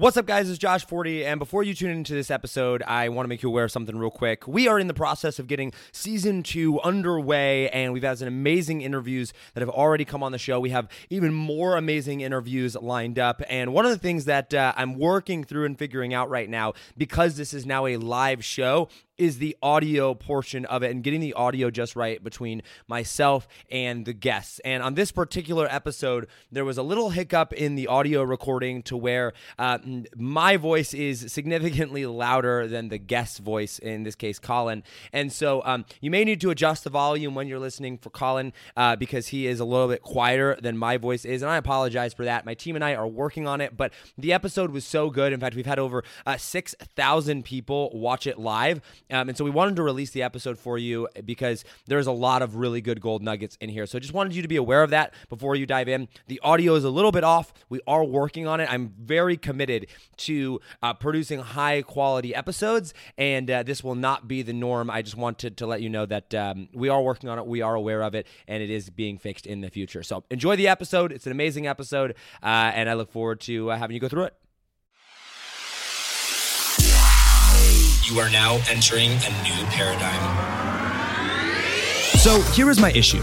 What's up, guys? It's Josh Forti, and before you tune into this episode, I want to make you aware of something real quick. We are in the process of getting season two underway, and we've had some amazing interviews that have already come on the show. We have even more amazing interviews lined up, and one of the things that uh, I'm working through and figuring out right now, because this is now a live show, is the audio portion of it and getting the audio just right between myself and the guests. And on this particular episode, there was a little hiccup in the audio recording to where uh, my voice is significantly louder than the guest's voice, in this case, Colin. And so um, you may need to adjust the volume when you're listening for Colin uh, because he is a little bit quieter than my voice is. And I apologize for that. My team and I are working on it, but the episode was so good. In fact, we've had over uh, 6,000 people watch it live. Um, and so we wanted to release the episode for you because there's a lot of really good gold nuggets in here. So I just wanted you to be aware of that before you dive in. The audio is a little bit off. We are working on it. I'm very committed to uh, producing high quality episodes, and uh, this will not be the norm. I just wanted to let you know that um, we are working on it. We are aware of it, and it is being fixed in the future. So enjoy the episode. It's an amazing episode, uh, and I look forward to uh, having you go through it. You are now entering a new paradigm. So here is my issue.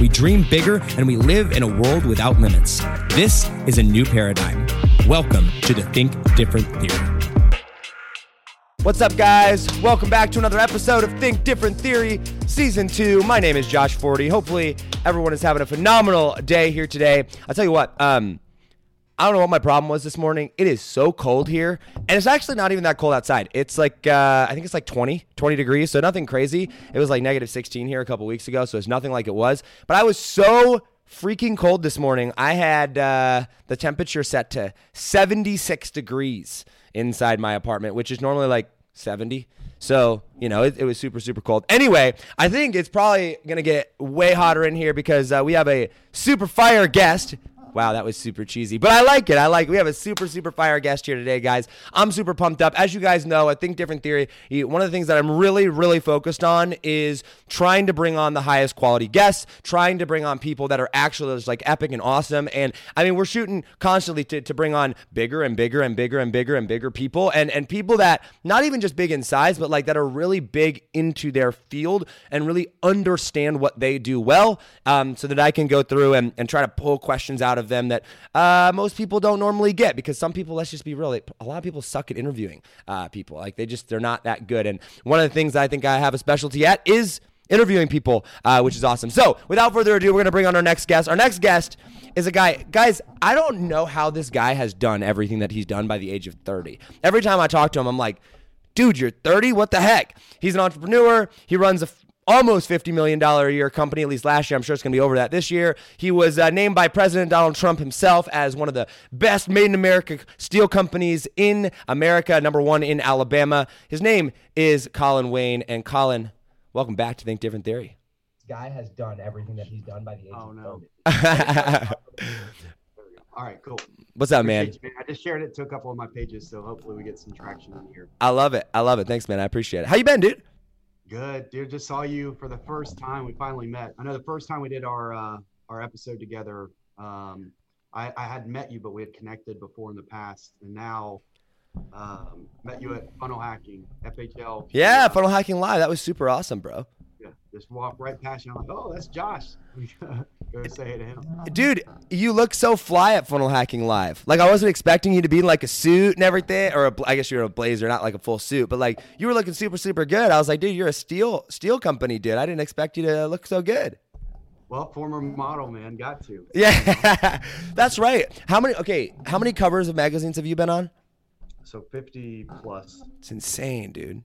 we dream bigger, and we live in a world without limits. This is a new paradigm. Welcome to the Think Different Theory. What's up, guys? Welcome back to another episode of Think Different Theory, Season 2. My name is Josh Forti. Hopefully, everyone is having a phenomenal day here today. I'll tell you what, um, I don't know what my problem was this morning. It is so cold here, and it's actually not even that cold outside. It's like, uh, I think it's like 20, 20 degrees, so nothing crazy. It was like negative 16 here a couple weeks ago, so it's nothing like it was. But I was so freaking cold this morning. I had uh, the temperature set to 76 degrees inside my apartment, which is normally like 70. So, you know, it, it was super, super cold. Anyway, I think it's probably going to get way hotter in here because uh, we have a super fire guest Wow, that was super cheesy, but I like it. I like. We have a super super fire guest here today, guys. I'm super pumped up. As you guys know, I think different theory. One of the things that I'm really really focused on is trying to bring on the highest quality guests, trying to bring on people that are actually just like epic and awesome. And I mean, we're shooting constantly to, to bring on bigger and bigger and bigger and bigger and bigger people, and and people that not even just big in size, but like that are really big into their field and really understand what they do well, um, so that I can go through and, and try to pull questions out of of them that uh, most people don't normally get because some people, let's just be real, a lot of people suck at interviewing uh, people. Like they just, they're not that good. And one of the things I think I have a specialty at is interviewing people, uh, which is awesome. So without further ado, we're going to bring on our next guest. Our next guest is a guy, guys, I don't know how this guy has done everything that he's done by the age of 30. Every time I talk to him, I'm like, dude, you're 30? What the heck? He's an entrepreneur. He runs a almost $50 million a year company, at least last year. I'm sure it's going to be over that this year. He was uh, named by President Donald Trump himself as one of the best made in America steel companies in America, number one in Alabama. His name is Colin Wayne. And Colin, welcome back to Think Different Theory. This guy has done everything that he's done by the age oh, of no. 30. All right, cool. What's up, man? You, man? I just shared it to a couple of my pages, so hopefully we get some traction on here. I love it. I love it. Thanks, man. I appreciate it. How you been, dude? Good, dude. Just saw you for the first time. We finally met. I know the first time we did our uh, our episode together, um, I, I had met you, but we had connected before in the past, and now um, met you at Funnel Hacking FHL. Yeah, Funnel Hacking Live. That was super awesome, bro. Yeah, just walk right past you. I'm like, oh, that's Josh. Go say hey to him. Dude, you look so fly at Funnel Hacking Live. Like I wasn't expecting you to be in like a suit and everything, or a, I guess you're a blazer, not like a full suit, but like you were looking super, super good. I was like, dude, you're a steel steel company, dude. I didn't expect you to look so good. Well, former model, man, got to. Yeah, that's right. How many? Okay, how many covers of magazines have you been on? So 50 plus. It's insane, dude.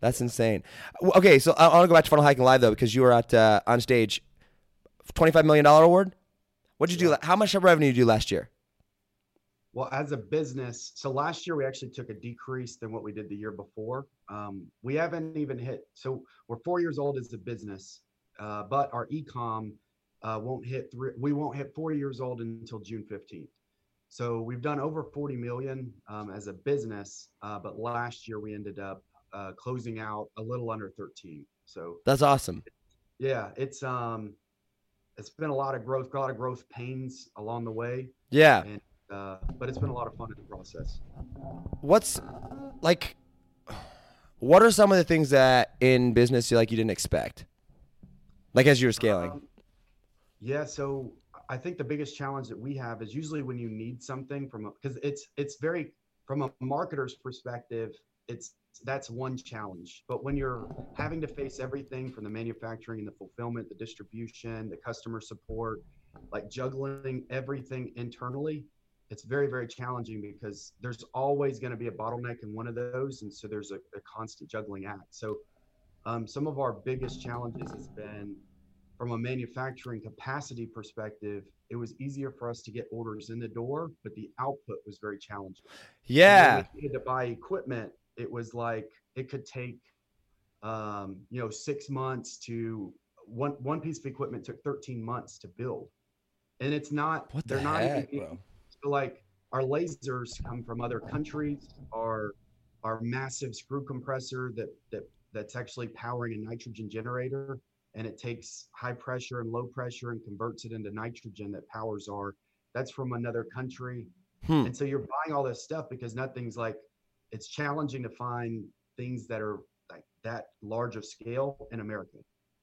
That's insane. Okay, so I want to go back to Funnel Hacking Live though, because you were at uh, on stage $25 million award? What did you do? How much revenue did you do last year? Well, as a business, so last year we actually took a decrease than what we did the year before. Um, we haven't even hit, so we're four years old as a business, uh, but our ecom uh, won't hit three, we won't hit four years old until June 15th. So we've done over 40 million um, as a business, uh, but last year we ended up uh, closing out a little under 13. So That's awesome. yeah, it's um, it's been a lot of growth, a lot of growth pains along the way, Yeah. and uh, but it's been a lot of fun in the process. What's like what are some of the things that in business you like you didn't expect? Like as you were scaling. Um, yeah, so I think the biggest challenge that we have is usually when you need something from because it's it's very from a marketer's perspective, it's that's one challenge. But when you're having to face everything from the manufacturing and the fulfillment, the distribution, the customer support, like juggling everything internally, it's very very challenging because there's always going to be a bottleneck in one of those, and so there's a, a constant juggling act. So um, some of our biggest challenges has been from a manufacturing capacity perspective, it was easier for us to get orders in the door, but the output was very challenging. Yeah. we needed to buy equipment, it was like it could take, um, you know, six months to one one piece of equipment took 13 months to build, and it's not what they're not heck, even so like our lasers come from other countries. Our our massive screw compressor that that that's actually powering a nitrogen generator, and it takes high pressure and low pressure and converts it into nitrogen that powers our. That's from another country, Hmm. and so you're buying all this stuff because nothing's like. It's challenging to find things that are like that large of scale in America,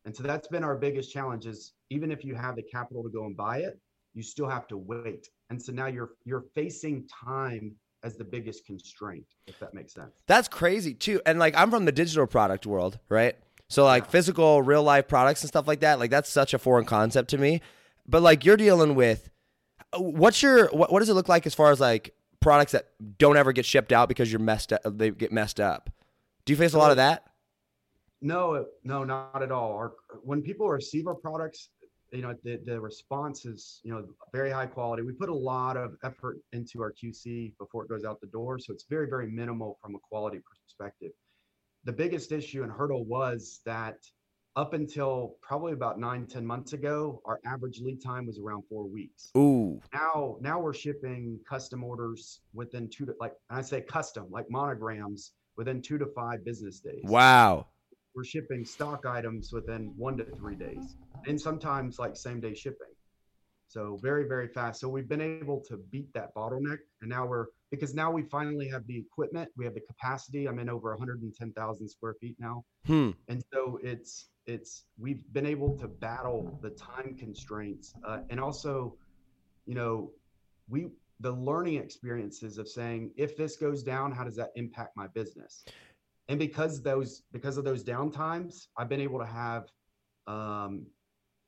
and so that's been our biggest challenge. Is even if you have the capital to go and buy it, you still have to wait and so now you're you're facing time as the biggest constraint if that makes sense That's crazy too. And like I'm from the digital product world, right? So like Yeah. physical real life products and stuff like that, like that's such a foreign concept to me. But like you're dealing with what's your what, what does it look like as far as like products that don't ever get shipped out because you're messed up they get messed up. Do you face a lot of that? no no not at all our, when people receive our products you know the, the response is you know very high quality we put a lot of effort into our qc before it goes out the door so it's very very minimal from a quality perspective the biggest issue and hurdle was that up until probably about nine ten months ago our average lead time was around four weeks Ooh. now now we're shipping custom orders within two to like and i say custom like monograms within two to five business days Wow. we're shipping stock items within one to three days and sometimes like same day shipping so very very fast. So we've been able to beat that bottleneck and now we're because now we finally have the equipment we have the capacity. I'm in over 110000 square feet now. Hmm. and so it's it's we've been able to battle the time constraints uh, and also you know we the learning experiences of saying if this goes down how does that impact my business? And because those because of those downtimes i've been able to have um,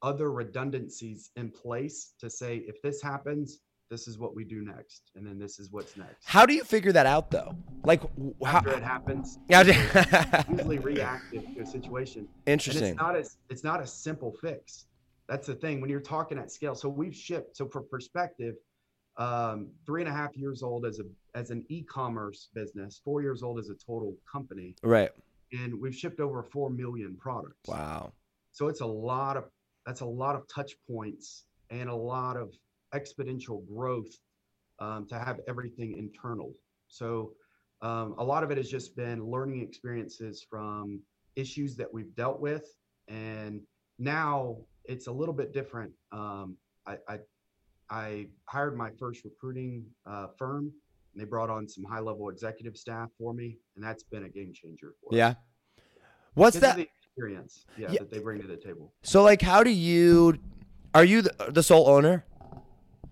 other redundancies in place to say if this happens this is what we do next and then this is what's next How do you figure that out though? Like how after it happens Yeah, usually- reactive to a situation and Interesting. it's not as it's not a simple fix. That's the thing when you're talking at scale. So we've shipped. So for perspective, um, three and a half years old as a as an e-commerce business, four years old as a total company, Right. and we've shipped over four million products. Wow. So it's a lot of that's a lot of touch points and a lot of exponential growth um, to have everything internal. So um, a lot of it has just been learning experiences from issues that we've dealt with, and now it's a little bit different. Um, I, I I hired my first recruiting uh, firm, and they brought on some high level executive staff for me, and that's been a game changer for us. Yeah. What's Because that? Experience yeah, Yeah. that they bring to the table. So like how do you are you the, the sole owner?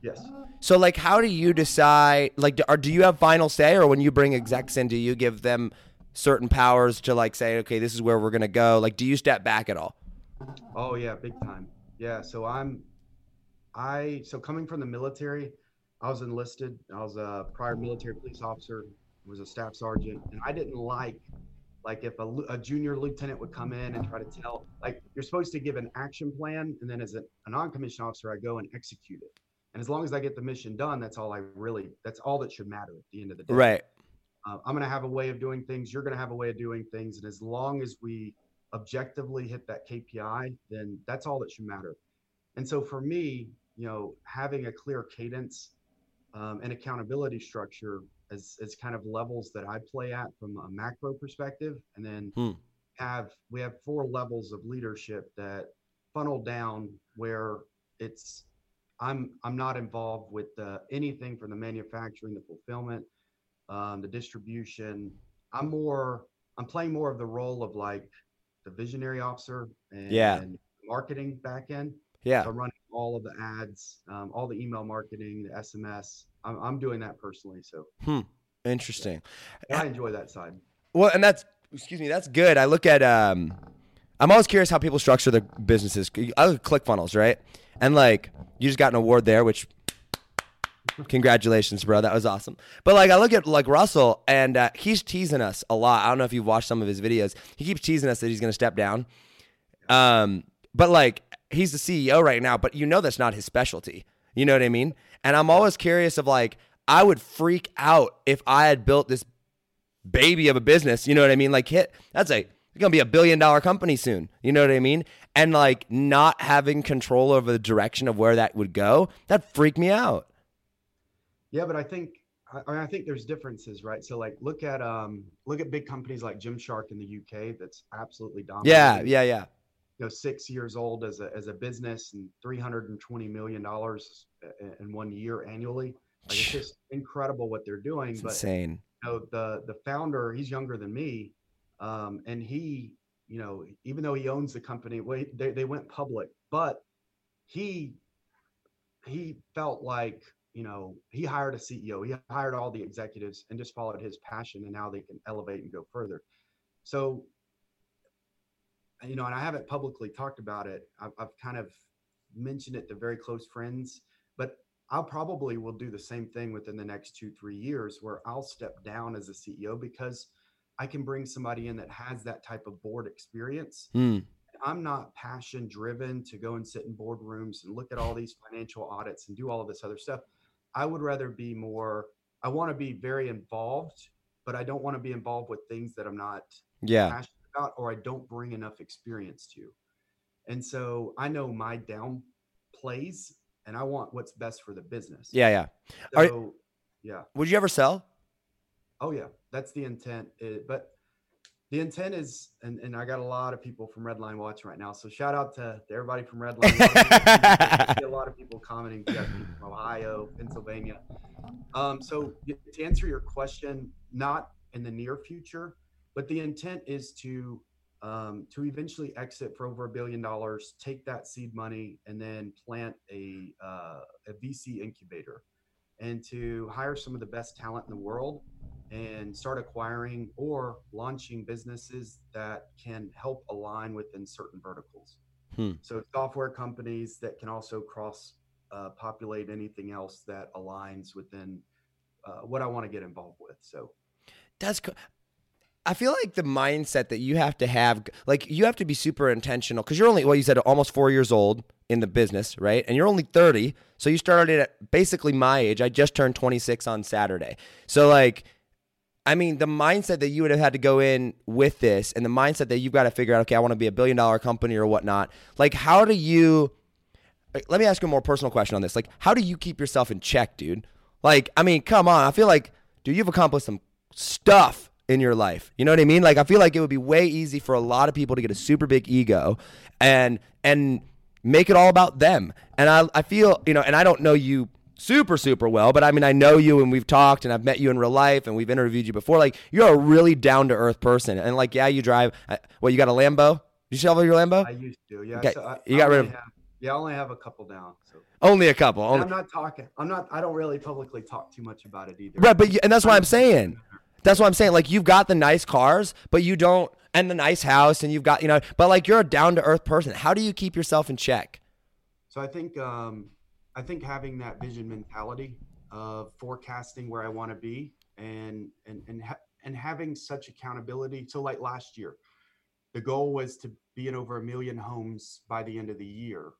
Yes. So like how do you decide like do, or do you have final say or when you bring execs in do you give them certain powers to like say okay this is where we're going to go like do you step back at all? Oh yeah, big time. Yeah. So I'm, I so coming from the military, I was enlisted. I was a prior military police officer. Was a staff sergeant, and I didn't like, like if a, a junior lieutenant would come in and try to tell, like you're supposed to give an action plan, and then as a, a non-commissioned officer, I go and execute it. And as long as I get the mission done, that's all I really, that's all that should matter at the end of the day. Right. Uh, I'm going to have a way of doing things. You're going to have a way of doing things. And as long as we objectively hit that KPI, then that's all that should matter. And so for me, you know, having a clear cadence um, and accountability structure as, as kind of levels that I play at from a macro perspective, and then Hmm. have we have four levels of leadership that funnel down where it's I'm I'm not involved with the, anything from the manufacturing, the fulfillment, um, the distribution. I'm more I'm playing more of the role of like the visionary officer and, Yeah. and marketing back end. Yeah. So I'm running all of the ads, um, all the email marketing, the SMS. I'm, I'm doing that personally. So hmm. Interesting. I enjoy that side. Well, and that's excuse me, that's good. I look at um I'm always curious how people structure their businesses. I look at ClickFunnels, right? And like you just got an award there, which congratulations, bro. That was awesome. But like I look at like Russell and uh, he's teasing us a lot. I don't know if you've watched some of his videos. He keeps teasing us that he's going to step down. Um but like he's the CEO right now, but you know that's not his specialty. You know what I mean? And I'm always curious of like I would freak out if I had built this baby of a business. You know what I mean? Like hit that's a it's gonna be a billion dollar company soon. You know what I mean? And like not having control over the direction of where that would go, that freaked me out. Yeah, but I think I, I think there's differences, right? So like look at um look at big companies like Gymshark in the UK that's absolutely dominant. Yeah, yeah, yeah. You know, six years old as a as a business and three hundred and twenty million dollars in one year annually. Like it's just incredible what they're doing. It's but insane. you know, the the founder, he's younger than me, um, and he, you know, even though he owns the company, well, they they went public, but he he felt like you know he hired a CEO, he hired all the executives, and just followed his passion, and now they can elevate and go further. So, you know, and I haven't publicly talked about it. I've, I've kind of mentioned it to very close friends, but I'll probably will do the same thing within the next two, three years where I'll step down as a CEO because I can bring somebody in that has that type of board experience. Hmm. I'm not passion driven to go and sit in boardrooms and look at all these financial audits and do all of this other stuff. I would rather be more, I want to be very involved, but I don't want to be involved with things that I'm not Yeah. passionate about or I don't bring enough experience to. And so I know my down plays and I want what's best for the business. Yeah, yeah. Are- yeah. Would you ever sell? Oh yeah, that's the intent. eh, but the intent is, and, and I got a lot of people from Redline watching right now. So shout out to, to everybody from Redline. I see a lot of people commenting from Ohio, Pennsylvania. Um, so to answer your question, not in the near future, but the intent is to um, to eventually exit for over a billion dollars, take that seed money, and then plant a uh, a VC incubator, and to hire some of the best talent in the world and start acquiring or launching businesses that can help align within certain verticals. Hmm. So software companies that can also cross uh, populate anything else that aligns within uh, what I want to get involved with. So That's co- I feel like the mindset that you have to have, like you have to be super intentional because you're only, well, you said almost four years old in the business, right? And you're only 30. So you started at basically my age. I just turned 26 on Saturday. So, like, I mean, the mindset that you would have had to go in with this and the mindset that you've got to figure out, okay, I want to be a billion dollar company or whatnot. Like, how do you, let me ask you a more personal question on this. Like, how do you keep yourself in check, dude? Like, I mean, come on. I feel like, dude, you've accomplished some stuff in your life. You know what I mean? Like, I feel like it would be way easy for a lot of people to get a super big ego and, and, make it all about them. And I, I feel, you know, and I don't know you super, super well, but I mean, I know you and we've talked and I've met you in real life and we've interviewed you before. Like, you're a really down to earth person. And like, yeah, you drive, uh, well, you got a Lambo? You shovel your Lambo? I used to, yeah. Okay, So I, you got rid of- have- yeah, I only have a couple down. So Only a couple. Only, I'm not talking. I'm not. I don't really publicly talk too much about it either. right. But, and that's what I'm saying. That's what I'm saying. Like, you've got the nice cars, but you don't, and the nice house, and you've got, you know, but like, you're a down to earth person. How do you keep yourself in check? So I think um, I think having that vision mentality of forecasting where I want to be and and and ha- and having such accountability. So like last year, the goal was to be in over a million homes by the end of the year.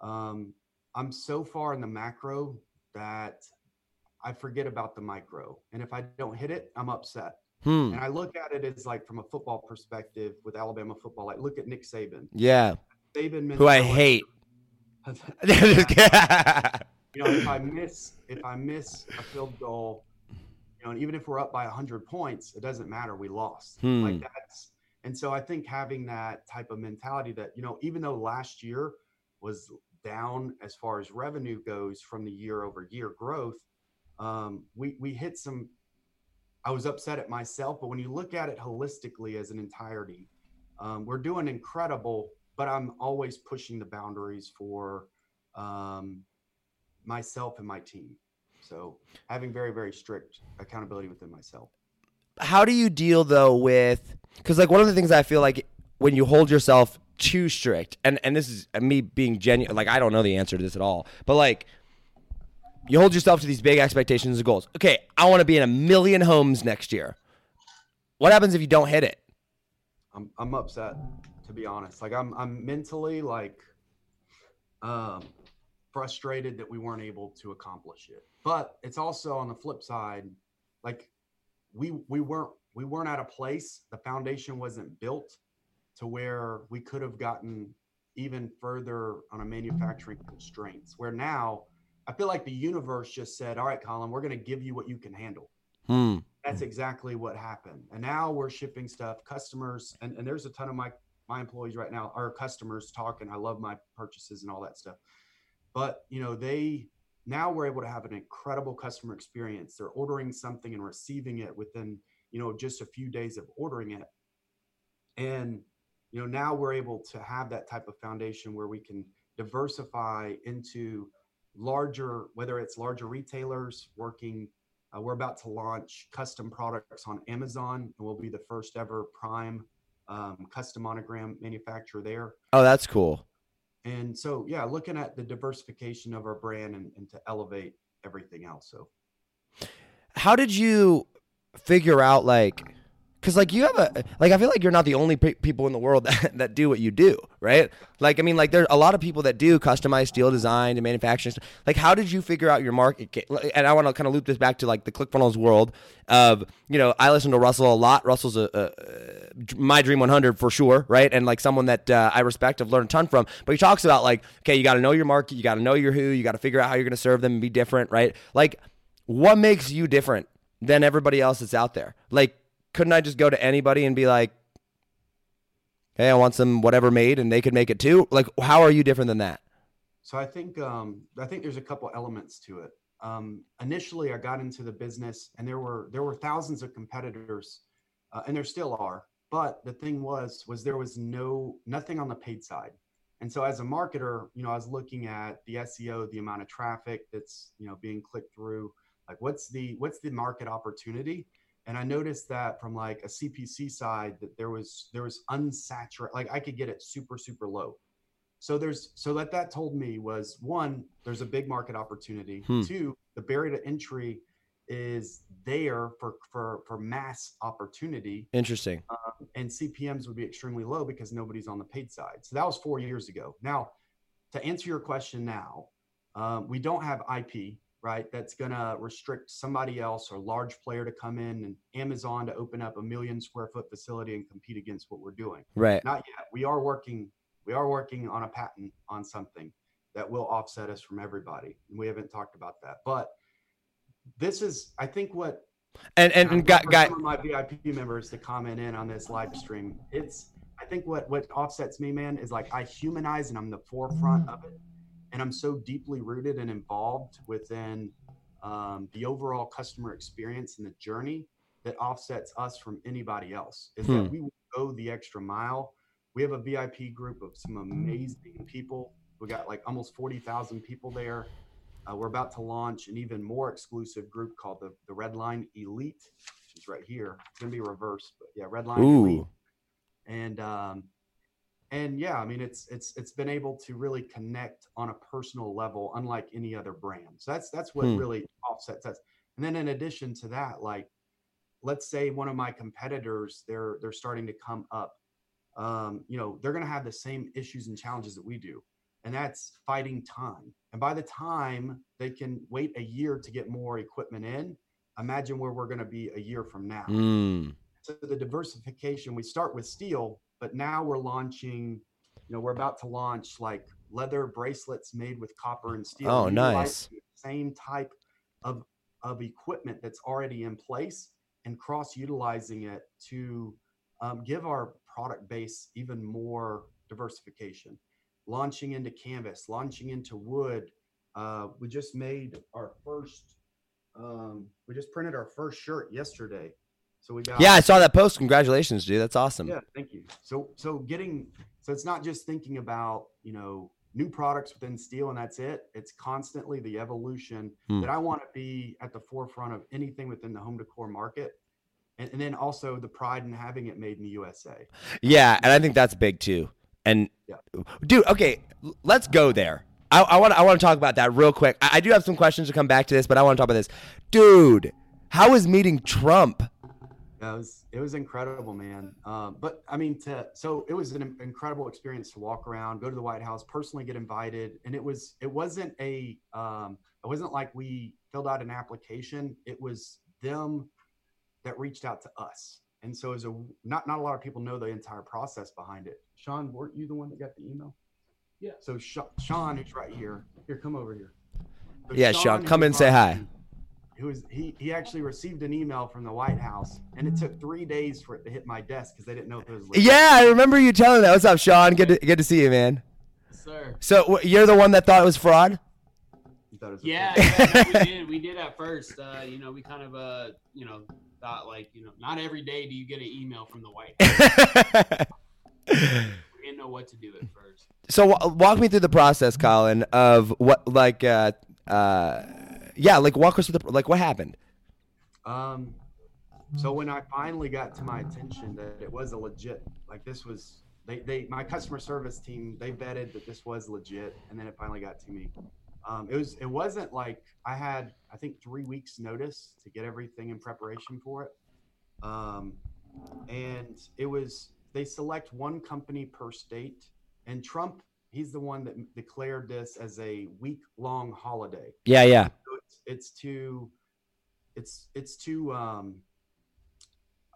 Um, I'm so far in the macro that I forget about the micro. And if I don't hit it, I'm upset. Hmm. And I look at it as like from a football perspective with Alabama football. Like look at Nick Saban. Yeah. Saban Who I hate. you know, if I miss if I miss a field goal, you know, and even if we're up by hundred points, it doesn't matter. We lost. Hmm. Like that's and so I think having that type of mentality that, you know, even though last year was down as far as revenue goes from the year over year growth, um, we we hit some I was upset at myself, but when you look at it holistically as an entirety, um, we're doing incredible, but I'm always pushing the boundaries for um, myself and my team. So having very, very strict accountability within myself. How do you deal though with because like one of the things I feel like when you hold yourself too strict, and and this is me being genuine, like I don't know the answer to this at all, but like you hold yourself to these big expectations and goals. Okay, I want to be in a million homes next year. What happens if you don't hit it? I'm I'm upset to be honest. Like I'm I'm mentally like um frustrated that we weren't able to accomplish it. But it's also on the flip side, like we we weren't we weren't at a place, the foundation wasn't built to where we could have gotten even further on a manufacturing constraints. Where now I feel like the universe just said, All right, Colin, we're gonna give you what you can handle Hmm. that's exactly what happened. And now we're shipping stuff, customers, and, and there's a ton of my my employees right now, our customers talking. I love my purchases and all that stuff. But you know, they now we're able to have an incredible customer experience. They're ordering something and receiving it within, you know, just a few days of ordering it. And you know, now we're able to have that type of foundation where we can diversify into larger, whether it's larger retailers working uh, we're about to launch custom products on Amazon, and we'll be the first ever Prime um, custom monogram manufacturer there. Oh, that's cool. And so, yeah, looking at the diversification of our brand and, and to elevate everything else. So, How did you figure out like because like you have a like i feel like you're not the only pe- people in the world that, that do what you do right? Like i mean like there's a lot of people that do customized steel design and manufacturing like how did you figure out your market and i want to kind of loop this back to like the clickfunnels world of you know i listen to russell a lot. Russell's a, a, my dream 100 for sure right? And like someone that uh, i respect i've learned a ton from. But he talks about like okay you got to know your market you got to know your who you got to figure out how you're going to serve them and be different right? Like what makes you different than everybody else that's out there? Like couldn't I just go to anybody and be like, "Hey, I want some whatever made," and they could make it too? Like, how are you different than that? so I think um, I think there's a couple elements to it. Um, initially, I got into the business, and there were there were thousands of competitors, uh, and there still are. But the thing was, was there was no nothing on the paid side. And so as a marketer, you know, I was looking at the SEO, the amount of traffic that's, you know, being clicked through, like what's the what's the market opportunity? And I noticed that from like a CPC side that there was there was unsaturated like I could get it super super low. So there's so that that told me was one, there's a big market opportunity. Hmm. Two, the barrier to entry is there for for for mass opportunity Interesting. um, and CPMS would be extremely low because nobody's on the paid side. So that was four years ago. Now, to answer your question now, um, we don't have IP, right? That's going to restrict somebody else or large player to come in and Amazon to open up a million square foot facility and compete against what we're doing. Right. Not yet. We are working. We are working on a patent on something that will offset us from everybody. And we haven't talked about that, but this is, I think, what And and, and and guy, for some of my VIP members to comment in on this live stream. It's I think what what offsets me, man, is like I humanize and I'm the forefront mm. of it, and I'm so deeply rooted and involved within um, the overall customer experience and the journey that offsets us from anybody else. Is Hmm. that we will go the extra mile. We have a VIP group of some amazing people. We got like almost forty thousand people there. Uh, we're about to launch an even more exclusive group called the, the Red Line Elite, which is right here. It's gonna be reversed, but yeah, Red Line Elite. ooh, And um, and yeah, I mean it's it's it's been able to really connect on a personal level, unlike any other brand. So that's that's what Hmm. really offsets us. And then in addition to that, like let's say one of my competitors, they're they're starting to come up. Um, you know, they're gonna have the same issues and challenges that we do. and that's fighting time. And by the time they can wait a year to get more equipment in, imagine where we're going to be a year from now. Mm. So the diversification, we start with steel, but now we're launching, you know, we're about to launch like leather bracelets made with copper and steel. Oh, nice. Same type of of equipment that's already in place and cross utilizing it to um, give our product base even more diversification. Launching into canvas, launching into wood. Uh, we just made our first. Um, we just printed our first shirt yesterday. So we got Yeah, I saw that post. Congratulations, dude. That's awesome. yeah, thank you. So so getting so it's not just thinking about, you know, new products within steel and that's it. It's constantly the evolution Hmm. that I want to be at the forefront of anything within the home decor market. And, and then also the pride in having it made in the USA. Yeah, and I think that's big too. And Yeah. dude, okay, let's go there. I, I want I want to talk about that real quick. I, I do have some questions to come back to this, but I want to talk about this, dude. How was meeting Trump? Yeah, it was it was incredible, man. Um, but I mean, to so it was an incredible experience to walk around, go to the White House, personally get invited, and it was it wasn't a um, it wasn't like we filled out an application. It was them that reached out to us, and so as a not not a lot of people know the entire process behind it. Sean, weren't you the one that got the email? Yeah. So Sha- Sean, who's right here, here, come over here. So Yeah, Sean, who come was and say hi. On- who was he he actually received an email from the White House and it took three days for it to hit my desk because they didn't know if it was legit. Yeah, I remember you telling that. What's up, Sean? Good to good to see you, man. sir. So you're the one that thought it was fraud? You thought it was Yeah, yeah no, we did. We did at first. Uh, you know, we kind of, uh, you know, thought like, you know, not every day do you get an email from the White House. We didn't know what to do at first. so w- walk me through the process, Colin, of what like uh uh yeah, like walk us through the like what happened. Um, so when I finally got to my attention that it was a legit, like this was, they, they, my customer service team, they vetted that this was legit, and then it finally got to me. Um, it was, it wasn't like I had, I think, three weeks notice to get everything in preparation for it. Um, and it was, they select one company per state, and Trump, he's the one that declared this as a week long holiday Yeah, yeah. It's to it's it's to um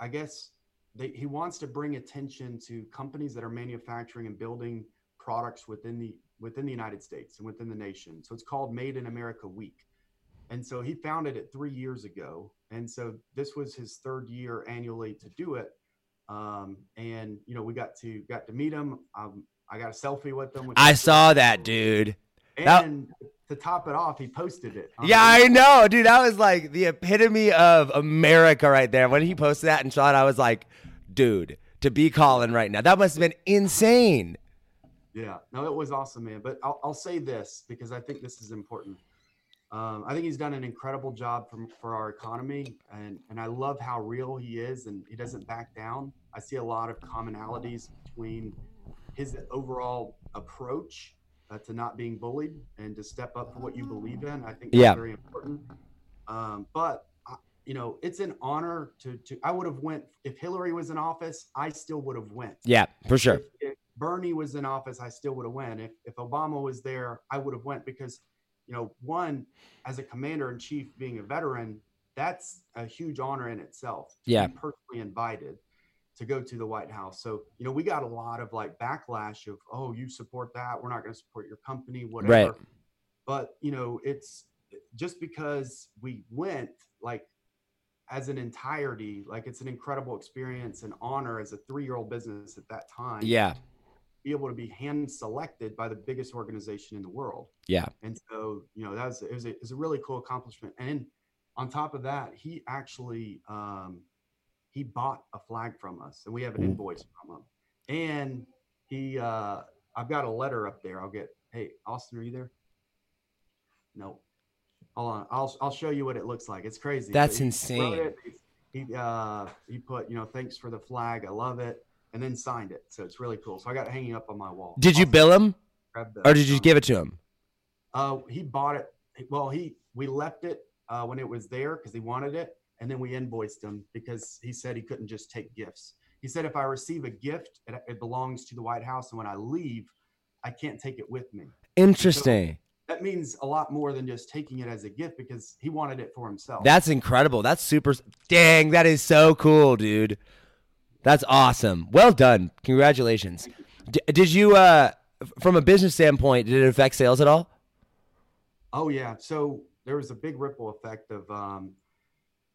i guess they, he wants to bring attention to companies that are manufacturing and building products within the within the united states and within the nation. So it's called made in america week. And so he founded it three years ago. And so this was his third year annually to do it. Um and you know we got to got to meet him. Um i got a selfie with him I saw that, dude. that- and to top it off he posted it Yeah, Instagram. I know, dude. That was like the epitome of America right there. When he posted that and shot, I was like, dude, to be Colin right now. That must have been insane. Yeah, no, it was awesome, man. But I'll, I'll say this because I think this is important. Um, I think he's done an incredible job for, for our economy, and, and I love how real he is, and he doesn't back down. I see a lot of commonalities between his overall approach uh, to not being bullied and to step up for what you believe in. I think that's Yeah. very important. Um, but I- you know, it's an honor to to. I would have went if Hillary was in office. I still would have went Yeah, for sure. if, if Bernie was in office, I still would have went. If if Obama was there, I would have went because, you know, one as a commander in chief, being a veteran, that's a huge honor in itself. Yeah. personally invited to go to the White House. So you know, we got a lot of like backlash of, oh, you support that, we're not going to support your company, whatever. Right. But you know, it's just because we went like as an entirety, like it's an incredible experience and honor as a three-year-old business at that time Yeah, be able to be hand selected by the biggest organization in the world. yeah. And so, you know, that was it was a, it was a really cool accomplishment. And on top of that, he actually um, he bought a flag from us, and we have an invoice from him. And he, uh, I've got a letter up there. I'll get. Hey, Austin, are you there? No. Hold on. I'll I'll show you what it looks like. It's crazy. That's he insane. He uh he put you know thanks for the flag. I love it, and then signed it. So it's really cool. So I got it hanging up on my wall. Did you I'll bill him the or did you give it to him? Uh, he bought it. Well, he we left it uh, when it was there because he wanted it, and then we invoiced him because he said he couldn't just take gifts. He said if I receive a gift, it, it belongs to the White House, and when I leave, I can't take it with me. Interesting. That means a lot more than just taking it as a gift because he wanted it for himself. That's incredible. That's super. Dang, that is so cool, dude. That's awesome. Well done. Congratulations. D- did you, uh, from a business standpoint, did it affect sales at all? Oh yeah. So there was a big ripple effect of um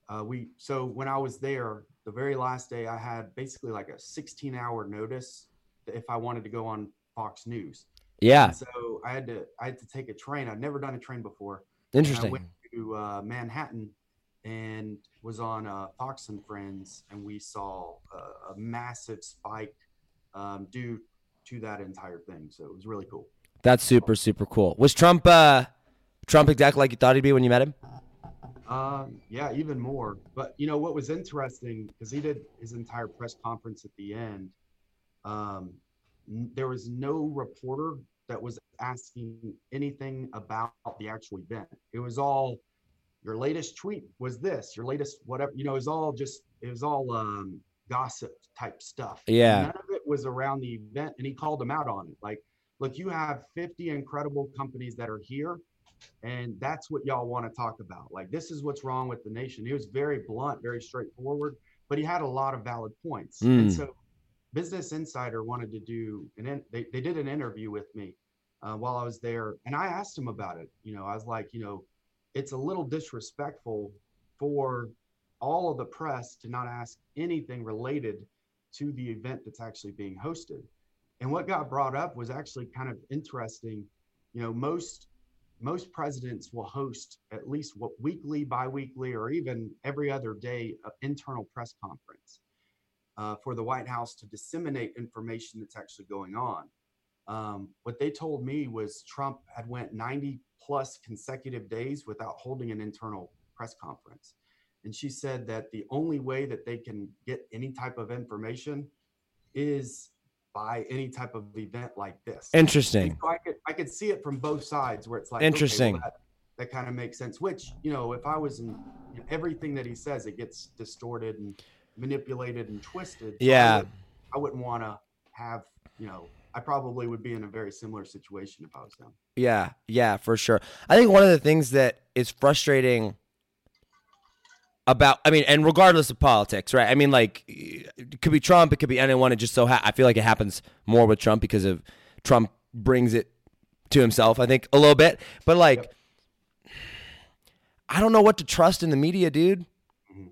uh we so when I was there, the very last day I had basically like a 16 hour notice if I wanted to go on Fox News. Yeah. And so I had to I had to take a train. I'd never done a train before. And I Interesting. went to uh, Manhattan and was on uh, Fox and Friends, and we saw a, a massive spike um, due to that entire thing. So it was really cool. That's super, super cool. Was Trump, uh, Trump exactly like you thought he'd be when you met him? Um, yeah, even more. But you know what was interesting because he did his entire press conference at the end. Um, n- there was no reporter that was asking anything about the actual event. It was all your latest tweet was this, your latest whatever. You know, it was all just it was all um, gossip type stuff. Yeah. None of it was around the event, and he called them out on it. Like, look, you have 50 incredible companies that are here and that's what y'all want to talk about. Like this is what's wrong with the nation. He was very blunt very straightforward but he had a lot of valid points. And Mm. so business insider wanted to do and they, they did an interview with me uh, while i was there and i asked him about it you know i was like you know it's a little disrespectful for all of the press to not ask anything related to the event that's actually being hosted. And what got brought up was actually kind of interesting. You know most most presidents will host at least what weekly, biweekly, or even every other day an internal press conference uh, for the White House to disseminate information that's actually going on. Um, what they told me was Trump had went 90 plus consecutive days without holding an internal press conference. And she said that the only way that they can get any type of information is by any type of event like this. Interesting. so I could I could see it from both sides where it's like okay, well, Interesting. that, that kind of makes sense. Which you know, if I was in you know, everything that he says, it gets distorted and manipulated and twisted. So I Yeah. would- I wouldn't want to have you know. I probably would be in a very similar situation if I was them. Yeah, yeah, for sure. I think one of the things that is frustrating about, I mean, and regardless of politics, right? I mean, like, it could be Trump, it could be anyone. It just so ha- I feel like it happens more with Trump because of Trump brings it to himself. I think a little bit, but like, I don't know what to trust in the media, dude. Mm-hmm.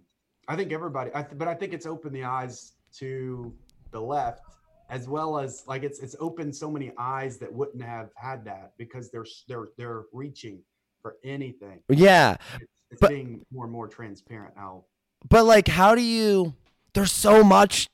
I think everybody, I th- but I think it's opened the eyes to the left as well as like it's it's opened so many eyes that wouldn't have had that because they're they're they're reaching for anything. Yeah, It's, it's But- being more and more transparent now. but like, how do you? There's so much.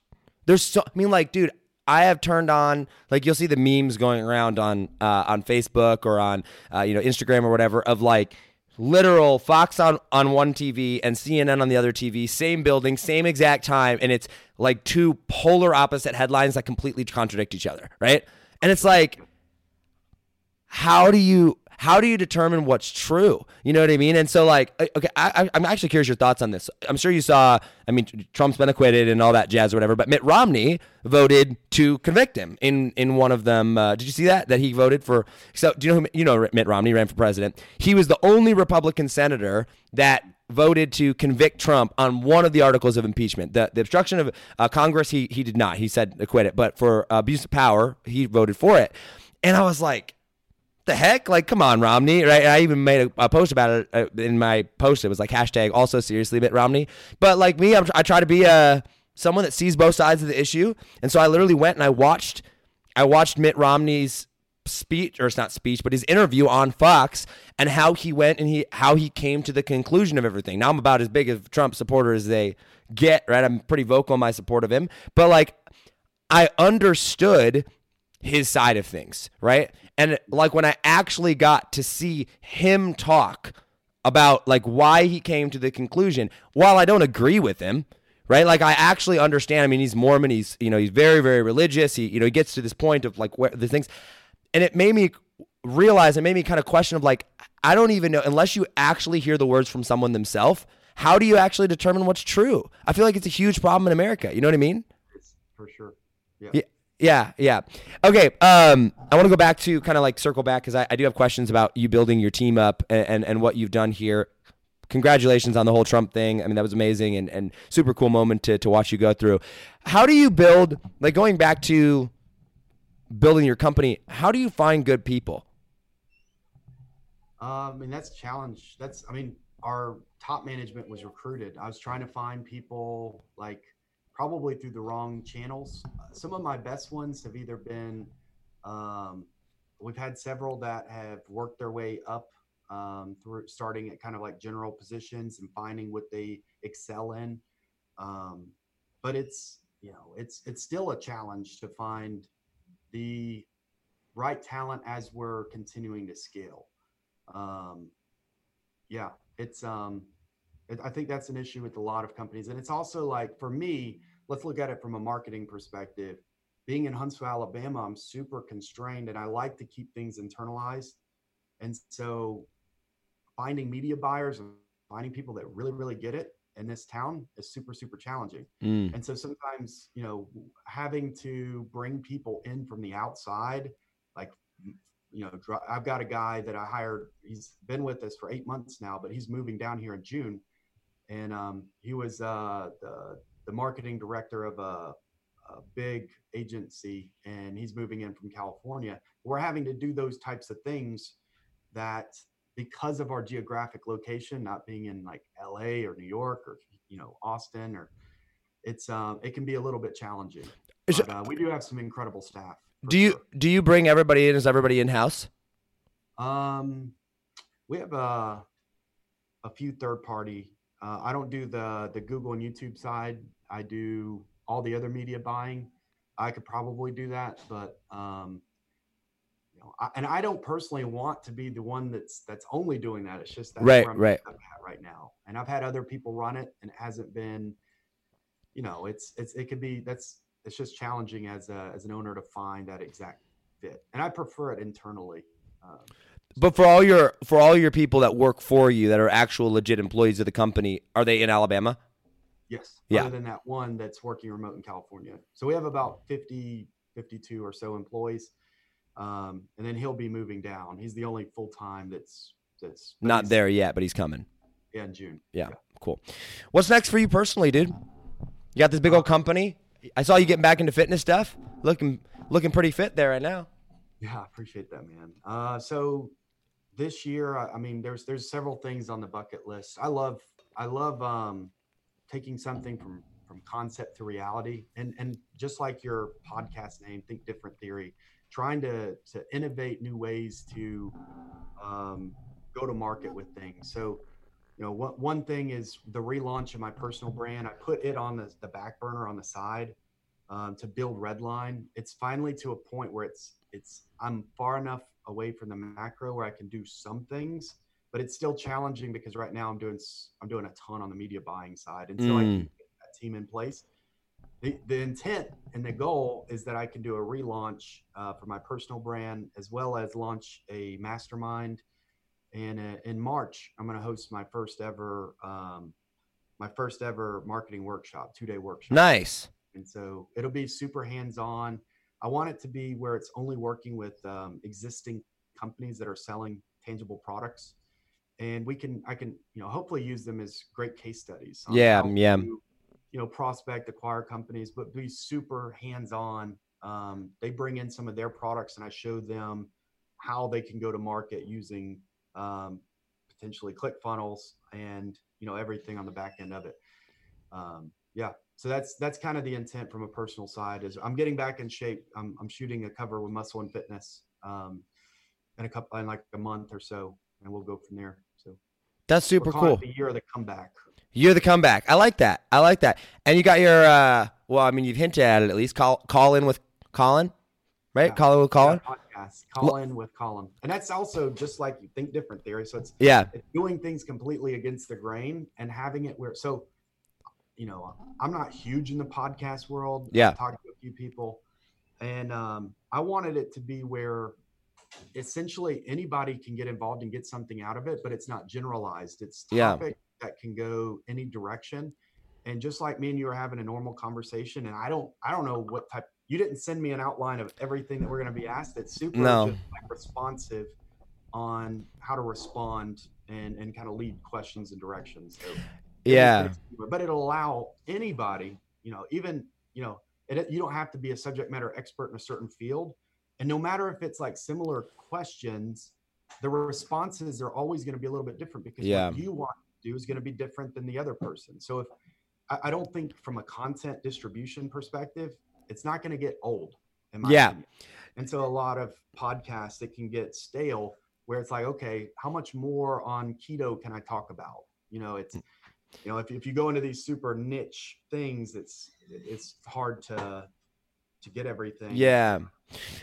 There's so. I mean, like, dude, I have turned on. Like, you'll see the memes going around on uh, on Facebook or on uh, you know Instagram or whatever of like literal Fox on on one TV and CNN on the other TV, same building, same exact time, and it's like two polar opposite headlines that completely contradict each other, right? And it's like, how do you how do you determine what's true? You know what I mean? And so, like, okay, I, I'm actually curious your thoughts on this. I'm sure you saw. I mean, Trump's been acquitted and all that jazz or whatever, but Mitt Romney voted to convict him in in one of them. Uh, did you see that? That he voted for. So, do you know who you know? Mitt Romney ran for president. He was the only Republican senator that voted to convict Trump on one of the articles of impeachment. The, the obstruction of uh, Congress, he he did not. He said acquit it, but for abuse of power, he voted for it. And I was like, the heck? Like, come on, Romney, right? I even made a, a post about it uh, in my post. It was like hashtag also seriously Mitt Romney. But like me, I'm, I try to be uh, someone that sees both sides of the issue, and so I literally went and I watched, I watched Mitt Romney's speech, or it's not speech, but his interview on Fox, and how he went and he how he came to the conclusion of everything. Now I'm about as big a Trump supporter as they get, right? I'm pretty vocal in my support of him, but like I understood his side of things, right? And like when I actually got to see him talk about like why he came to the conclusion, while I don't agree with him, right? Like I actually understand. I mean, he's Mormon. He's you know he's very very religious. He you know he gets to this point of like where the things, and it made me realize. It made me kind of question of like I don't even know unless you actually hear the words from someone themselves. How do you actually determine what's true? I feel like it's a huge problem in America. You know what I mean? It's for sure. Yeah. Yeah. Yeah, yeah. Okay. Um, I want to go back to kind of like circle back because I, I do have questions about you building your team up and, and, and what you've done here. Congratulations on the whole Trump thing. I mean, that was amazing and, and super cool moment to, to watch you go through. How do you build, like going back to building your company, how do you find good people? Um, I mean, that's challenge. That's, I mean, our top management was recruited. I was trying to find people like probably through the wrong channels. Some of my best ones have either been, um, we've had several that have worked their way up um, through starting at kind of like general positions and finding what they excel in. Um, but it's, you know, it's, it's still a challenge to find the right talent as we're continuing to scale. Um, yeah, it's um, it, I think that's an issue with a lot of companies, and it's also like for me, let's look at it from a marketing perspective. Being in Huntsville, Alabama, I'm super constrained, and I like to keep things internalized, and so finding media buyers and finding people that really, really get it in this town is super, super challenging. Mm. And so sometimes, you know, having to bring people in from the outside, like, you know, I've got a guy that I hired. He's been with us for eight months now, but he's moving down here in June. And um, he was uh, the, the marketing director of a, a big agency, and he's moving in from California. We're having to do those types of things that because of our geographic location, not being in like LA or New York or you know Austin or it's um it can be a little bit challenging. But, uh, we do have some incredible staff. Do you sure. do you bring everybody in? Is everybody in house? Um, we have a a few third party. Uh, I don't do the the Google and YouTube side. I do all the other media buying. I could probably do that, but um, you know, I, and I don't personally want to be the one that's that's only doing that. It's just that's Right, where I'm right. at right now. And I've had other people run it, and it hasn't been. You know, it's it's it could be that's it's just challenging as a as an owner to find that exact fit, and I prefer it internally. Um, But for all your for all your people that work for you that are actual legit employees of the company, are they in Alabama? Yes. Yeah. Other than that one that's working remote in California. So we have about 50, 52 or so employees. Um, and then he'll be moving down. He's the only full time that's that's Not there yet, but he's coming. Yeah, in June. Yeah, cool. What's next for you personally, dude? You got this big old company. I saw you getting back into fitness stuff. Looking looking pretty fit there right now. Yeah, I appreciate that, man. Uh, so this year, I, I mean, there's there's several things on the bucket list. I love I love um, taking something from from concept to reality, and and just like your podcast name, Think Different Theory, trying to to innovate new ways to um, go to market with things. So. You know, one, one thing is the relaunch of my personal brand. I put it on the, the back burner on the side um, to build Redline. It's finally to a point where it's it's I'm far enough away from the macro where I can do some things, but it's still challenging because right now I'm doing I'm doing a ton on the media buying side until I can Mm. get that team in place. The, the intent and the goal is that I can do a relaunch uh, for my personal brand as well as launch a mastermind. And uh, in March, I'm going to host my first ever um, my first ever marketing workshop, two day workshop. Nice. And so it'll be super hands on. I want it to be where it's only working with um, existing companies that are selling tangible products. And we can, I can, you know, hopefully use them as great case studies. Yeah, yeah. to, you know, prospect, acquire companies, but be super hands on. Um, they bring in some of their products and I show them how they can go to market using um, potentially ClickFunnels and, you know, everything on the back end of it. Um, yeah, so that's that's kind of the intent from a personal side is i'm getting back in shape i'm, I'm shooting a cover with muscle and fitness um in a couple in like a month or so and we'll go from there That's super cool. the year of the comeback You're the comeback. I like that. I like that. And you got your uh well, I mean you've hinted at it at least. Call call in with Colin. Right? Yeah. Call in with Colin? Yeah, podcast call in with colin and that's also just like you think different theory so it's Yeah. it's doing things completely against the grain and having it where so you know i'm not huge in the podcast world Yeah. I've talked to a few people and um, i wanted it to be where essentially anybody can get involved and get something out of it but it's not generalized it's Yeah. topic that can go any direction and just like me and you are having a normal conversation and i don't i don't know what type you didn't send me an outline of everything that we're going to be asked. It's super No. just, like, responsive on how to respond and and kind of lead questions and directions. So Yeah. but it'll allow anybody, you know, even you know, it, you don't have to be a subject matter expert in a certain field, and no matter if it's like similar questions, the responses are always going to be a little bit different because Yeah. what you want to do is going to be different than the other person. So if I, I don't think from a content distribution perspective, it's not going to get old. In my Yeah. opinion. And so a lot of podcasts that can get stale where it's like, okay, how much more on keto can I talk about? You know, it's hmm. you know, if, if you go into these super niche things, it's it's hard to to get everything. Yeah.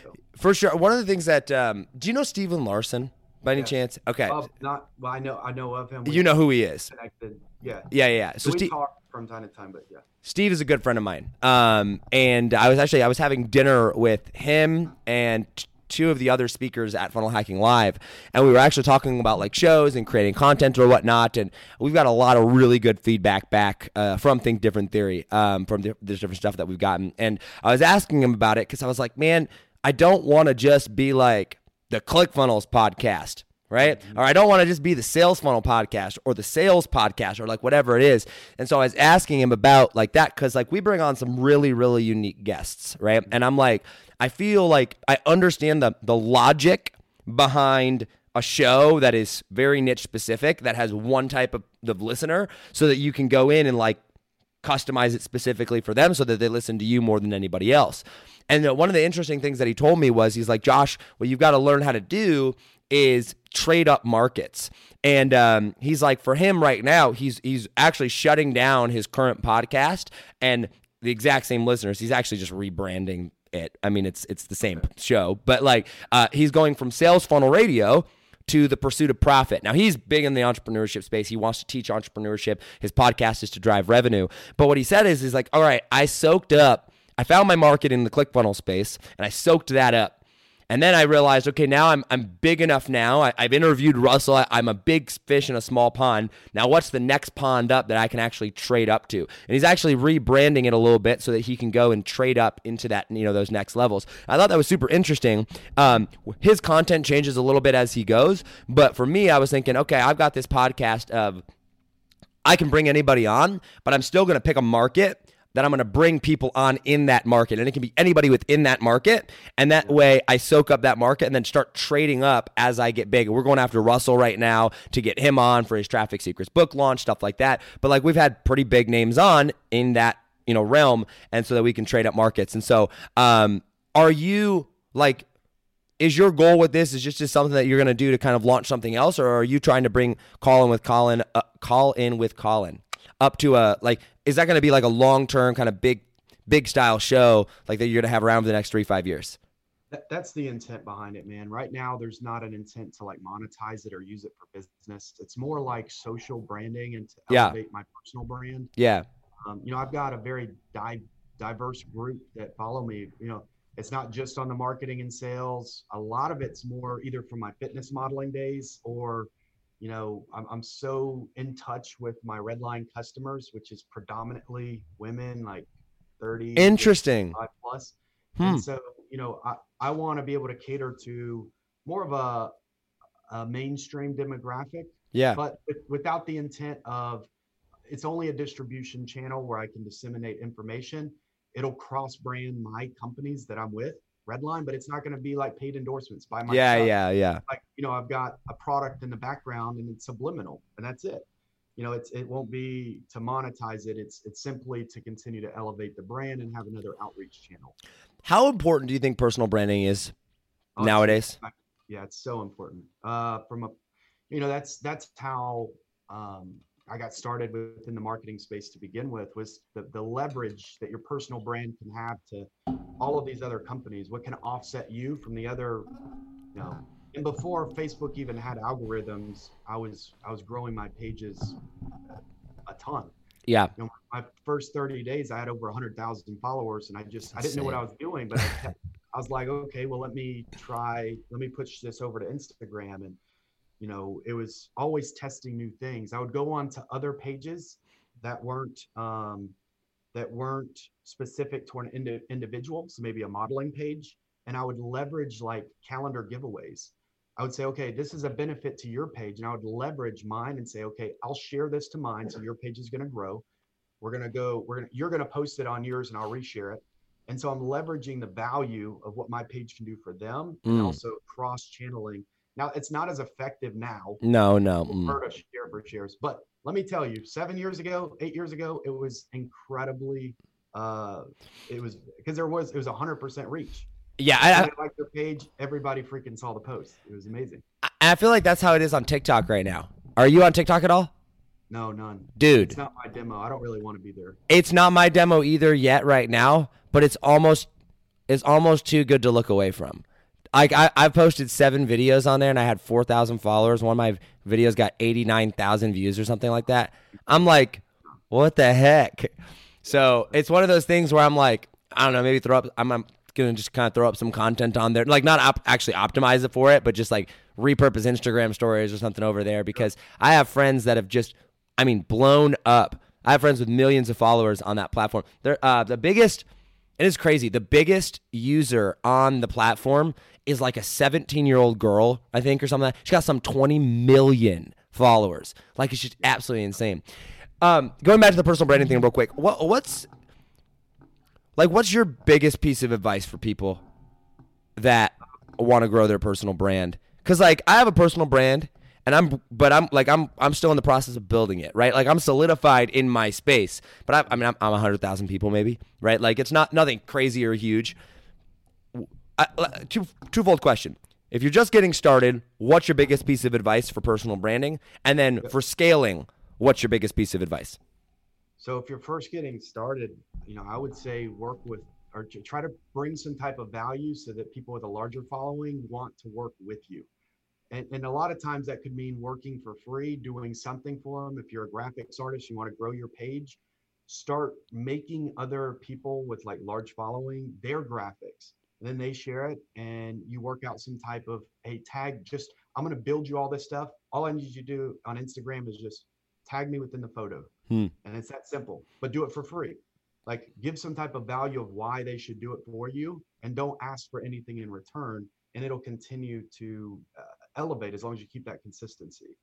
So, For sure. One of the things that um, do you know Stephen Larsen by any Yeah. chance? Okay. uh, not well, I know I know of him. you know who he is. connected. Yeah. Yeah, yeah. So So we Steve talk from time to time, but yeah. Steve is a good friend of mine. Um, and I was actually I was having dinner with him and two of the other speakers at Funnel Hacking Live, and we were actually talking about like shows and creating content or whatnot. And we've got a lot of really good feedback back uh, from Think Different Theory, um, from the, the different stuff that we've gotten. And I was asking him about it because I was like, man, I don't want to just be like the ClickFunnels podcast right? Or I don't want to just be the sales funnel podcast or the sales podcast or like whatever it is. And so I was asking him about like that because like we bring on some really, really unique guests, right? And I'm like, I feel like I understand the the logic behind a show that is very niche specific that has one type of, of listener so that you can go in and like customize it specifically for them so that they listen to you more than anybody else. And uh, one of the interesting things that he told me was he's like, Josh, what you've got to learn how to do is trade up markets. And um, he's like, for him right now, he's he's actually shutting down his current podcast and the exact same listeners. He's actually just rebranding it. I mean, it's it's the same show, but like uh, he's going from Sales Funnel Radio to the pursuit of profit. Now he's big in the entrepreneurship space. He wants to teach entrepreneurship. His podcast is to drive revenue. But what he said is, he's like, all right, I soaked up. I found my market in the ClickFunnels space, and I soaked that up. And then I realized, okay, now I'm I'm big enough now. I, I've interviewed Russell. I, I'm a big fish in a small pond. Now, what's the next pond up that I can actually trade up to? And he's actually rebranding it a little bit so that he can go and trade up into that, you know, those next levels. I thought that was super interesting. Um, his content changes a little bit as he goes, but for me, I was thinking, okay, I've got this podcast of I can bring anybody on, but I'm still going to pick a market that I'm going to bring people on in that market. And it can be anybody within that market. And that way I soak up that market and then start trading up as I get big. We're going after Russell right now to get him on for his Traffic Secrets book launch, stuff like that. But like we've had pretty big names on in that, you know, realm. And so that we can trade up markets. And so, um, are you like, is your goal with this is just, just something that you're going to do to kind of launch something else or are you trying to bring Colin with Colin uh, call in with Colin up to a like is that going to be like a long-term kind of big big style show like that you're going to have around for the next 3 5 years That, that's the intent behind it, man. Right now, there's not an intent to like monetize it or use it for business. It's more like social branding and to Yeah. elevate my personal brand. yeah Um, you know, I've got a very di- diverse group that follow me. You know, it's not just on the marketing and sales. A lot of it's more either from my fitness modeling days or, you know, I'm, I'm so in touch with my Redline customers, which is predominantly women, like 30 to interesting plus. Hmm. And so, you know, I, I want to be able to cater to more of a, a mainstream demographic yeah but with, without the intent of it's only a distribution channel where I can disseminate information. It'll cross brand my companies that I'm with, Redline, but it's not going to be like paid endorsements by my yeah yeah yeah Like you know, I've got a product in the background and it's subliminal, and that's it. You know, it's it won't be to monetize it. It's it's simply to continue to elevate the brand and have another outreach channel. how important do you think personal branding is Oh, nowadays yeah it's so important uh from a you know that's that's how um i got started within the marketing space to begin with was the, the leverage that your personal brand can have to all of these other companies. What can offset you from the other you know? And before facebook even had algorithms i was i was growing my pages a ton. Yeah. You know, my first 30 days, I had over 100,000 followers, and I just I didn't know what I was doing, but I, kept, I was like, okay, well, let me try, let me push this over to Instagram, and you know, it was always testing new things. I would go on to other pages that weren't um, that weren't specific to an indi- individual. So maybe a modeling page. And I would leverage like calendar giveaways. I would say, okay, this is a benefit to your page. And I would leverage mine and say, okay, I'll share this to mine. So your page is going to grow. We're going to go, we're to, you're going to post it on yours and I'll reshare it. And so I'm leveraging the value of what my page can do for them and Mm. also cross channeling. Now it's not as effective now No, no. mm. heard of share for shares. But let me tell you, seven years ago, eight years ago, it was incredibly. Uh, it was because there was it was a hundred percent reach. Yeah, I, I liked their page, everybody freaking saw the post. It was amazing. I, I feel like that's how it is on TikTok right now. Are you on TikTok at all? No, none. Dude, It's not my demo. I don't really want to be there. it's not my demo either yet right now, but it's almost it's almost too good to look away from. Like I, I've posted seven videos on there and I had four thousand followers. One of my videos got eighty nine thousand views or something like that. I'm like, what the heck? So it's one of those things where I'm like, I don't know, maybe throw up. I'm, I'm gonna just kind of throw up some content on there, like not op- actually optimize it for it, but just like repurpose Instagram stories or something over there because I have friends that have just, I mean, blown up. I have friends with millions of followers on that platform. They're uh, the biggest. It is crazy. The biggest user on the platform is like a 17 year old girl, I think, or something. Like. She got some 20 million followers. Like it's just absolutely insane. Um, going back to the personal branding thing, real quick. What what's like what's your biggest piece of advice for people that want to grow their personal brand? Because like I have a personal brand, and I'm but I'm like I'm I'm still in the process of building it, right? Like I'm solidified in my space, but I, I mean I'm, I'm hundred thousand people maybe, right? Like it's not nothing crazy or huge. I, two twofold question. If you're just getting started, what's your biggest piece of advice for personal branding? And then for scaling, what's your biggest piece of advice? So if you're first getting started, you know, I would say work with or try to bring some type of value so that people with a larger following want to work with you. And, and a lot of times that could mean working for free, doing something for them. If you're a graphics artist, you want to grow your page, start making other people with like large following their graphics. Then they share it and you work out some type of hey tag just I'm gonna build you all this stuff. All I need you to do on Instagram is just tag me within the photo. Hmm. And it's that simple, but do it for free. Like give some type of value of why they should do it for you and don't ask for anything in return. And it'll continue to uh, elevate as long as you keep that consistency.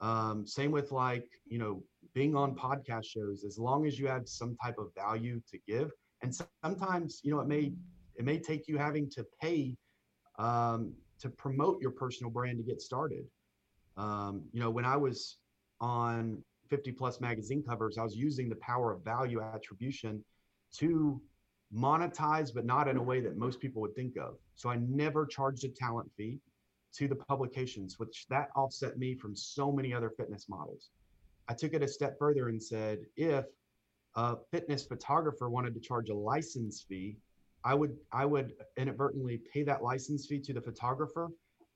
Um, same with like, you know, being on podcast shows, as long as you have some type of value to give. And sometimes, you know, it may, it may take you having to pay um, to promote your personal brand to get started. Um, you know, when I was on 50 plus magazine covers, I was using the power of value attribution to monetize, but not in a way that most people would think of. So I never charged a talent fee to the publications, which that offset me from so many other fitness models. I took it a step further and said, if a fitness photographer wanted to charge a license fee, I would I would inadvertently pay that license fee to the photographer,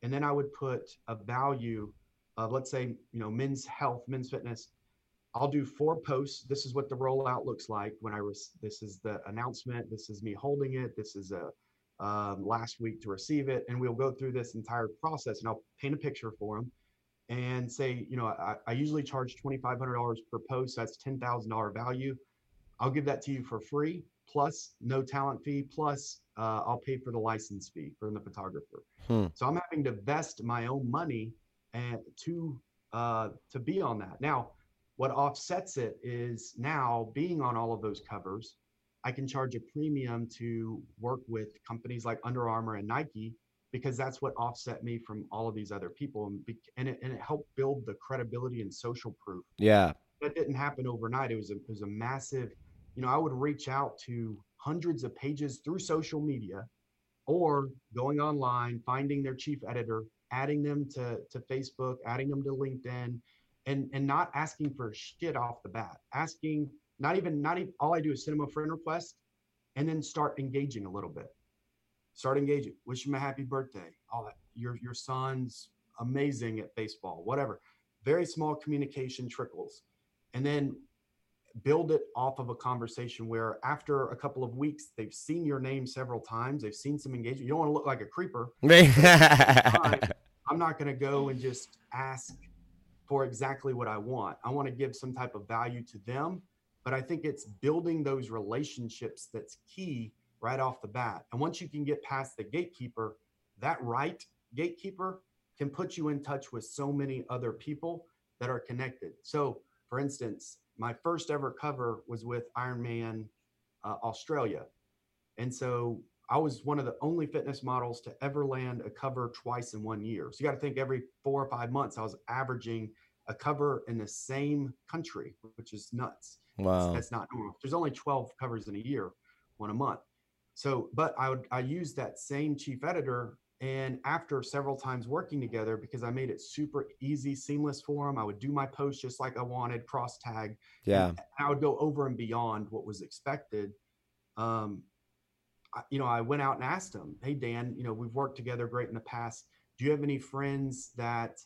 and then I would put a value of let's say you know men's health, men's fitness. I'll do four posts. This is what the rollout looks like when I was. This is the announcement. This is me holding it. This is a um, last week to receive it, and we'll go through this entire process, and I'll paint a picture for them, and say, you know, I, I usually charge twenty five hundred dollars per post. That's ten thousand dollar value. I'll give that to you for free, plus no talent fee, plus uh, I'll pay for the license fee from the photographer. Hmm. So I'm having to vest my own money and to uh, to be on that. Now, what offsets it is now being on all of those covers, I can charge a premium to work with companies like Under Armour and Nike because that's what offset me from all of these other people and, be, and, it, and it helped build the credibility and social proof Yeah. that didn't happen overnight. It was a, it was a massive, you know, I would reach out to hundreds of pages through social media or going online, finding their chief editor, adding them to, to Facebook, adding them to LinkedIn, and, and not asking for shit off the bat. Asking, not even, not even, all I do is send them a friend request and then start engaging a little bit. Start engaging, wish him a happy birthday, all that. Your, your son's amazing at baseball, whatever. Very small communication trickles and then build it off of a conversation where after a couple of weeks they've seen your name several times they've seen some engagement you don't want to look like a creeper i'm not going to go and just ask for exactly what i want i want to give some type of value to them but I think it's building those relationships that's key right off the bat. And once you can get past the gatekeeper, that right gatekeeper can put you in touch with so many other people that are connected. So, for instance, my first ever cover was with Ironman uh, Australia. And so I was one of the only fitness models to ever land a cover twice in one year. So you got to think every four or five months, I was averaging a cover in the same country, which is nuts. Wow. That's not normal. There's only 12 covers in a year, one a month. So, but I would I used that same chief editor, and after several times working together, because I made it super easy, seamless for him, I would do my post just like I wanted, cross tag. Yeah. I would go over and beyond what was expected. Um, I, you know, I went out and asked him, "Hey Dan, you know, we've worked together great in the past. Do you have any friends that?"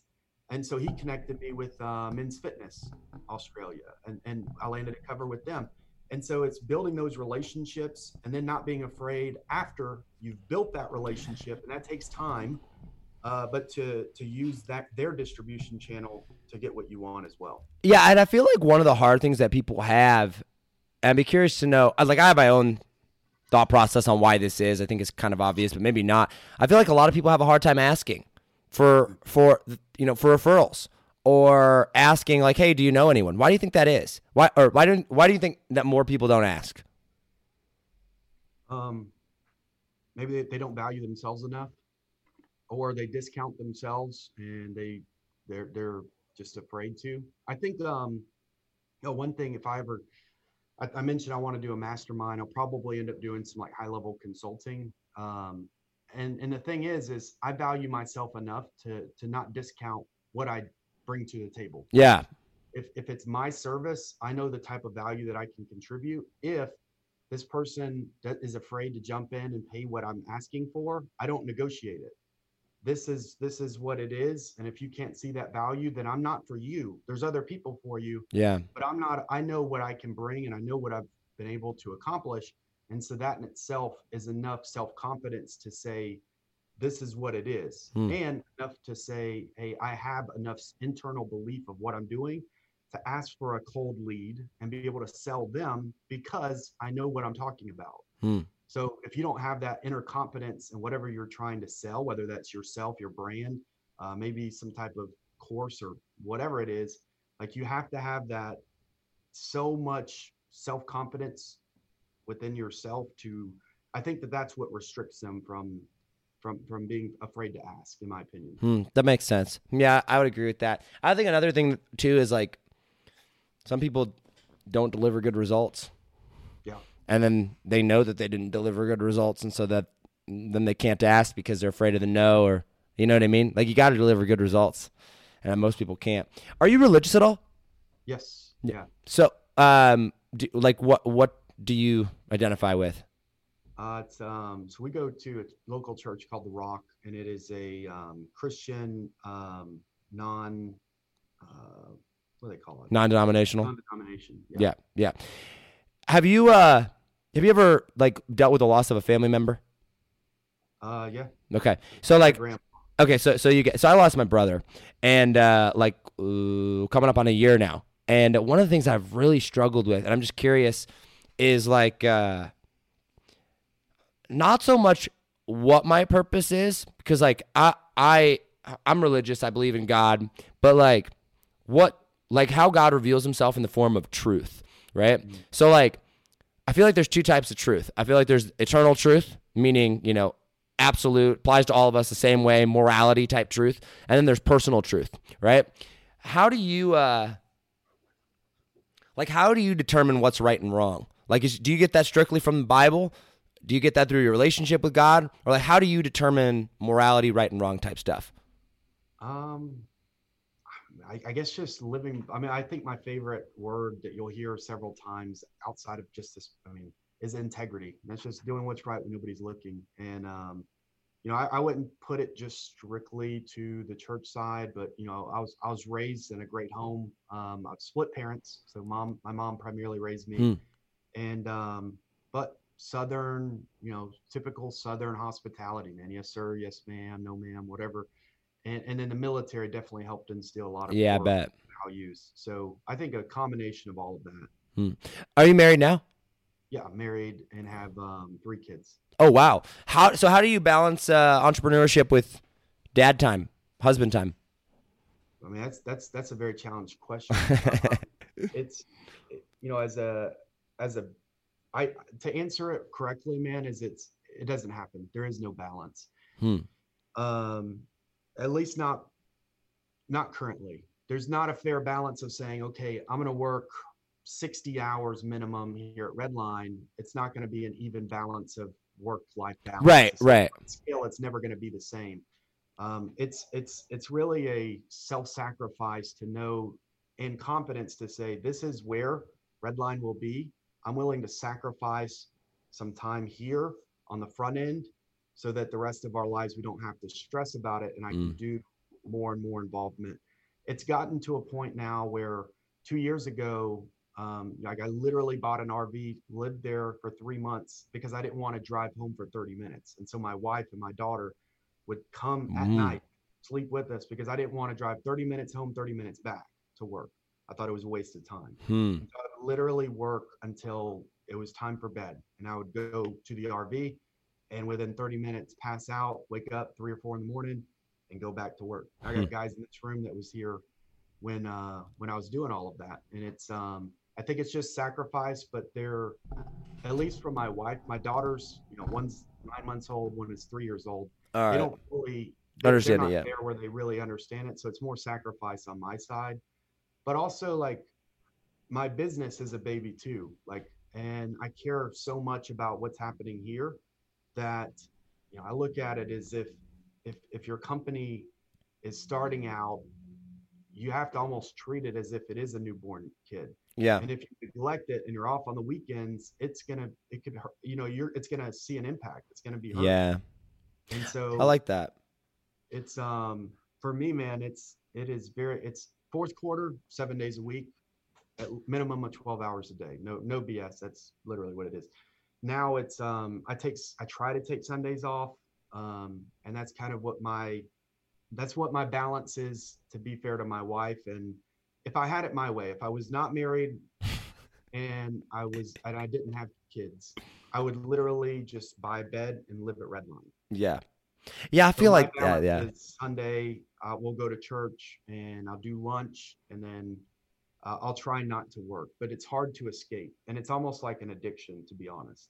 And so he connected me with uh, Men's Fitness Australia, and and I landed a cover with them. And so it's building those relationships and then not being afraid after you've built that relationship, and that takes time. Uh, but to to use that their distribution channel to get what you want as well. Yeah, and I feel like one of the hard things that people have, and I'd be curious to know, like I have my own thought process on why this is. I think it's kind of obvious, but maybe not. I feel like a lot of people have a hard time asking for for you know for referrals or asking like, "Hey, do you know anyone?" Why do you think that is? Why or why don't why do you think that more people don't ask? um, maybe they, they don't value themselves enough or they discount themselves and they they're they're just afraid to i think um you know one thing if i ever i, I mentioned i want to do a mastermind i'll probably end up doing some like high level consulting um and and the thing is is i value myself enough to to not discount what i bring to the table Yeah, if if it's my service, I know the type of value that I can contribute. If this person is afraid to jump in and pay what I'm asking for, I don't negotiate it. This is this is what it is, and if you can't see that value, then I'm not for you. There's other people for you, yeah, but I'm not. I know what I can bring, and I know what I've been able to accomplish, and so that in itself is enough self confidence to say, this is what it is, Hmm. and enough to say, hey, I have enough internal belief of what I'm doing to ask for a cold lead and be able to sell them because I know what I'm talking about. Hmm. So if you don't have that inner confidence in whatever you're trying to sell, whether that's yourself, your brand, uh, maybe some type of course or whatever it is, like you have to have that so much self confidence within yourself to. I think that that's what restricts them from from from being afraid to ask, in my opinion. Hmm, that makes sense. Yeah, I would agree with that. I think another thing too is like some people don't deliver good results. Yeah. And then they know that they didn't deliver good results and so that then they can't ask because they're afraid of the no or you know what I mean? Like you got to deliver good results. And most people can't. Are you religious at all? Yes. Yeah. So um do, like what what do you identify with? Uh, it's um, so we go to a local church called the Rock, and it is a um, Christian um, non, uh, what do they call it? Non-denominational? Non-denomination. Yeah, yeah. Have you uh have you ever like dealt with the loss of a family member? Uh, yeah. Okay. So like okay, so so you get so I lost my brother and uh like uh, coming up on a year now. And one of the things I've really struggled with and I'm just curious is like uh not so much what my purpose is because like I I I'm religious, I believe in God, but like what like how God reveals himself in the form of truth, right? So like I feel like there's two types of truth. I feel like there's eternal truth, meaning, you know, absolute, applies to all of us the same way, morality type truth, and then there's personal truth, right? How do you uh like how do you determine what's right and wrong? Like is, do you get that strictly from the Bible? Do you get that through your relationship with God? Or like how do you determine morality, right and wrong type stuff? Um, I, I guess just living. I mean, I think my favorite word that you'll hear several times outside of just this, I mean, is integrity. That's just doing what's right when nobody's looking. And um, you know, I, I wouldn't put it just strictly to the church side, but you know, I was I was raised in a great home. Um, I've split parents, so mom, my mom primarily raised me, Hmm. and um, but Southern, you know, typical Southern hospitality, man. Yes, sir. Yes, ma'am. No, ma'am. Whatever. And and then the military definitely helped instill a lot of Yeah, I bet. values. So I think a combination of all of that. Are you married now? Yeah, I'm married and have um, three kids. Oh wow. How so? How do you balance uh, entrepreneurship with dad time, husband time? I mean, that's that's that's a very challenged question. It's you know, as a as a I to answer it correctly, man, is it's it doesn't happen. There is no balance. Hmm. Um, at least not not currently. There's not a fair balance of saying, okay, I'm going to work 60 hours minimum here at Redline. It's not going to be an even balance of work life balance. Right, It's- right. Scale, it's never going to be the same. Um, it's it's it's really a self-sacrifice to know in confidence to say this is where Redline will be. I'm willing to sacrifice some time here on the front end so that the rest of our lives we don't have to stress about it and I can do more and more involvement. It's gotten to a point now where two years ago, um, like I literally bought an RV, lived there for three months because I didn't want to drive home for 30 minutes. And so my wife and my daughter would come at Mm. night, sleep with us because I didn't want to drive 30 minutes home, 30 minutes back to work. I thought it was a waste of time. Hmm. So I literally work until it was time for bed. And I would go to the RV and within 30 minutes pass out, wake up three or four in the morning and go back to work. I got guys in this room that was here when uh when I was doing all of that. And it's um I think it's just sacrifice, but they're at least for my wife, my daughters, you know, one's nine months old, one is three years old. All They don't fully Understand it yet. where they really understand it. So it's more sacrifice on my side. But also like my business is a baby too. Like and I care so much about what's happening here that you know I look at it as if if if your company is starting out, you have to almost treat it as if it is a newborn kid. Yeah. And if you neglect it and you're off on the weekends, it's gonna it could hurt, you know you're it's gonna see an impact. It's gonna be hurt. Yeah. And so I like that. it's um for me man it's it is very it's fourth quarter seven days a week at minimum of 12 hours a day no no bs that's literally what it is now it's um i take i try to take sundays off um and that's kind of what my that's what my balance is to be fair to my wife and if i had it my way if i was not married and i was and i didn't have kids i would literally just buy a bed and live at redline Yeah. Yeah, I feel my like that. balance Yeah. Sunday, uh, we'll go to church and I'll do lunch and then uh, I'll try not to work, but it's hard to escape. And it's almost like an addiction, to be honest.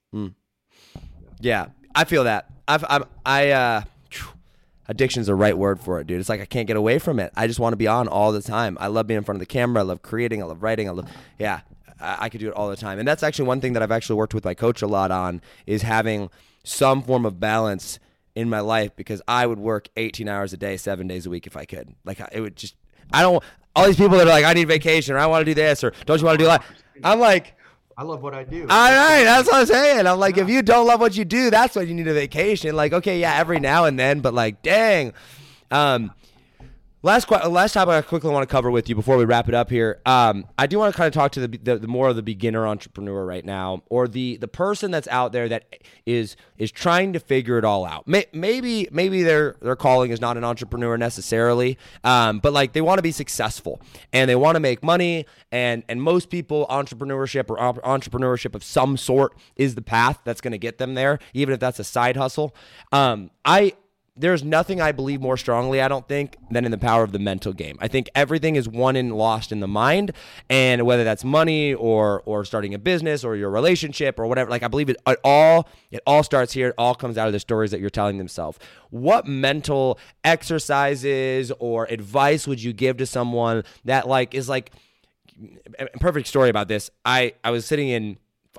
Yeah. I feel that. I've, I'm, I, uh, addiction's the right word for it, dude. It's like I can't get away from it. I just want to be on all the time. I love being in front of the camera. I love creating. I love writing. I love, yeah, I, I could do it all the time. And that's actually one thing that I've actually worked with my coach a lot on is having some form of balance in my life because I would work 18 hours a day, seven days a week if I could. Like it would just, I don't, all these people that are like, I need vacation or I want to do this or don't you want to do that? I'm like, I love what I do. all right, that's what I'm saying. I'm like, if you don't love what you do, that's when you need a vacation. Like, okay, yeah, every now and then, but like, dang. Um, last last topic I quickly want to cover with you before we wrap it up here. Um, I do want to kind of talk to the, the, the more of the beginner entrepreneur right now, or the the person that's out there that is is trying to figure it all out. May, maybe maybe their their calling is not an entrepreneur necessarily, um, but like they want to be successful and they want to make money. And and most people entrepreneurship or op- entrepreneurship of some sort is the path that's going to get them there, even if that's a side hustle. Um, I there's nothing I believe more strongly, I don't think, than in the power of the mental game. I think everything is won and lost in the mind, and whether that's money or or starting a business or your relationship or whatever, like I believe it, it all it all starts here. It all comes out of the stories that you're telling themselves. What mental exercises or advice would you give to someone that like is like a perfect story about this. I I was sitting in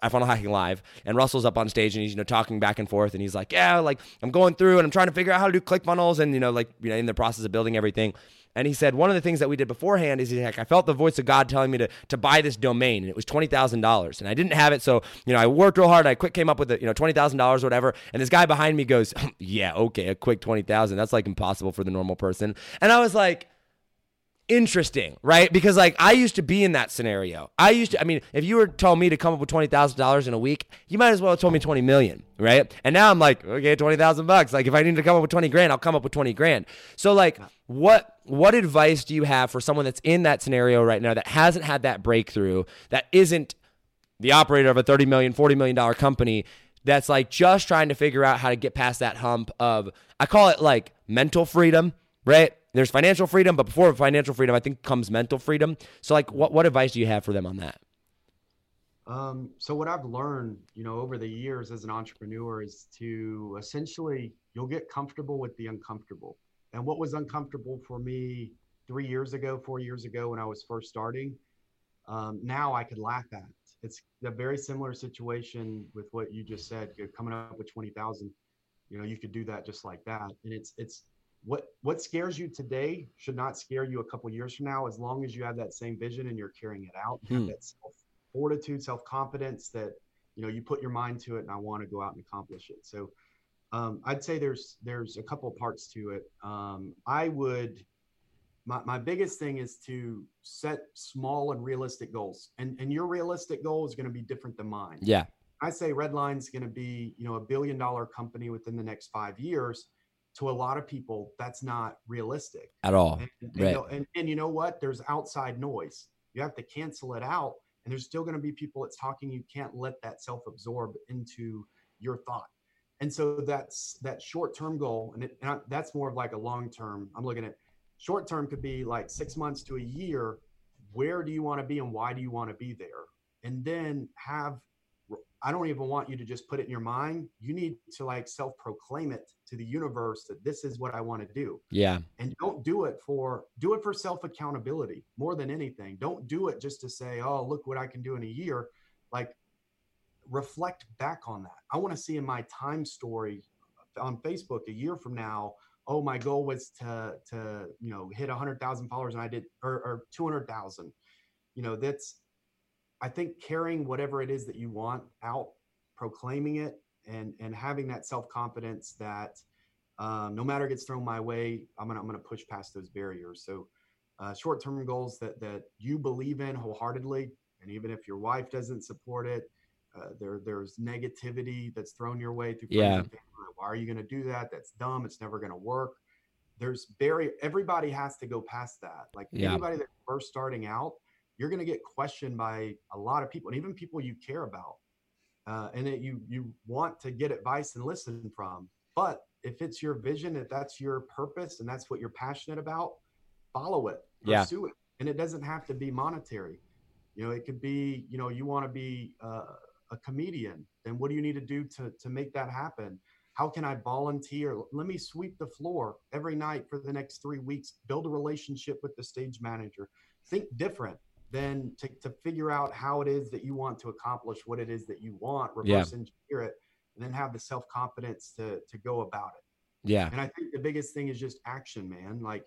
funnel hacking live, and Russell's up on stage and he's you know talking back and forth, and he's like, yeah, like I'm going through and I'm trying to figure out how to do ClickFunnels, and you know like you know in the process of building everything. And he said one of the things that we did beforehand is he's like I felt the voice of God telling me to to buy this domain, and it was twenty thousand dollars, and I didn't have it, so you know I worked real hard. I quick came up with it, you know twenty thousand dollars or whatever. And this guy behind me goes, yeah, okay, a quick twenty thousand. That's like impossible for the normal person. And I was like interesting, right? Because like I used to be in that scenario. I used to I mean, if you were telling me to come up with twenty thousand dollars in a week, you might as well have told me twenty million, right? And now I'm like, okay, twenty thousand bucks. Like if I need to come up with twenty grand, I'll come up with twenty grand. So like what what advice do you have for someone that's in that scenario right now that hasn't had that breakthrough, that isn't the operator of a 30 million, 40 million dollar company that's like just trying to figure out how to get past that hump of I call it like mental freedom, right? There's financial freedom, but before financial freedom, I think comes mental freedom. So like what what advice do you have for them on that? Um, so what I've learned, you know, over the years as an entrepreneur is to essentially you'll get comfortable with the uncomfortable. And what was uncomfortable for me three years ago, four years ago when I was first starting, um, now I could laugh at. It's a very similar situation with what you just said. You're coming up with twenty thousand, you know, you could do that just like that. And it's it's what what scares you today should not scare you a couple years from now, as long as you have that same vision and you're carrying it out. You have Hmm. that self fortitude, self confidence that you know you put your mind to it, and I want to go out and accomplish it. So um, I'd say there's there's a couple of parts to it. Um, I would my, my biggest thing is to set small and realistic goals, and and your realistic goal is going to be different than mine. Yeah. I say Redline's going to be, you know, a billion dollar company within the next five years. To a lot of people, that's not realistic. At all. And, and, right. you know, and, and you know what? There's outside noise. You have to cancel it out. And there's still going to be people that's talking. You can't let that self absorb into your thought. And so that's that short term goal. And, it, and I, that's more of like a long term. I'm looking at short term could be like six months to a year. Where do you want to be and why do you want to be there? And then have I don't even want you to just put it in your mind. You need to like self proclaim it to the universe that this is what I want to do. Yeah. And don't do it for do it for self accountability more than anything. Don't do it just to say, "Oh, look what I can do in a year." Like reflect back on that. I want to see in my time story on Facebook a year from now, oh, my goal was to to, you know, hit 100,000 followers and I did or, or 200,000. You know, that's I think carrying whatever it is that you want out, proclaiming it, and and having that self confidence that um, no matter gets thrown my way, I'm gonna I'm gonna push past those barriers. So uh, short term goals that that you believe in wholeheartedly, and even if your wife doesn't support it, uh, there there's negativity that's thrown your way through Yeah. Why are you gonna do that? That's dumb. It's never gonna work. There's barrier. Everybody has to go past that. Like Yeah. anybody that's first starting out, you're going to get questioned by a lot of people and even people you care about uh, and that you you want to get advice and listen from. But if it's your vision if that's your purpose and that's what you're passionate about follow it Yeah. pursue it. And it doesn't have to be monetary. You know it could be you know you want to be uh, a comedian then what do you need to do to to make that happen? How can i volunteer? Let me sweep the floor every night for the next three weeks build a relationship with the stage manager. Think different than to, to figure out how it is that you want to accomplish what it is that you want Yeah. reverse engineer it and then have the self-confidence to to go about it. Yeah. and i think the biggest thing is just action man. Like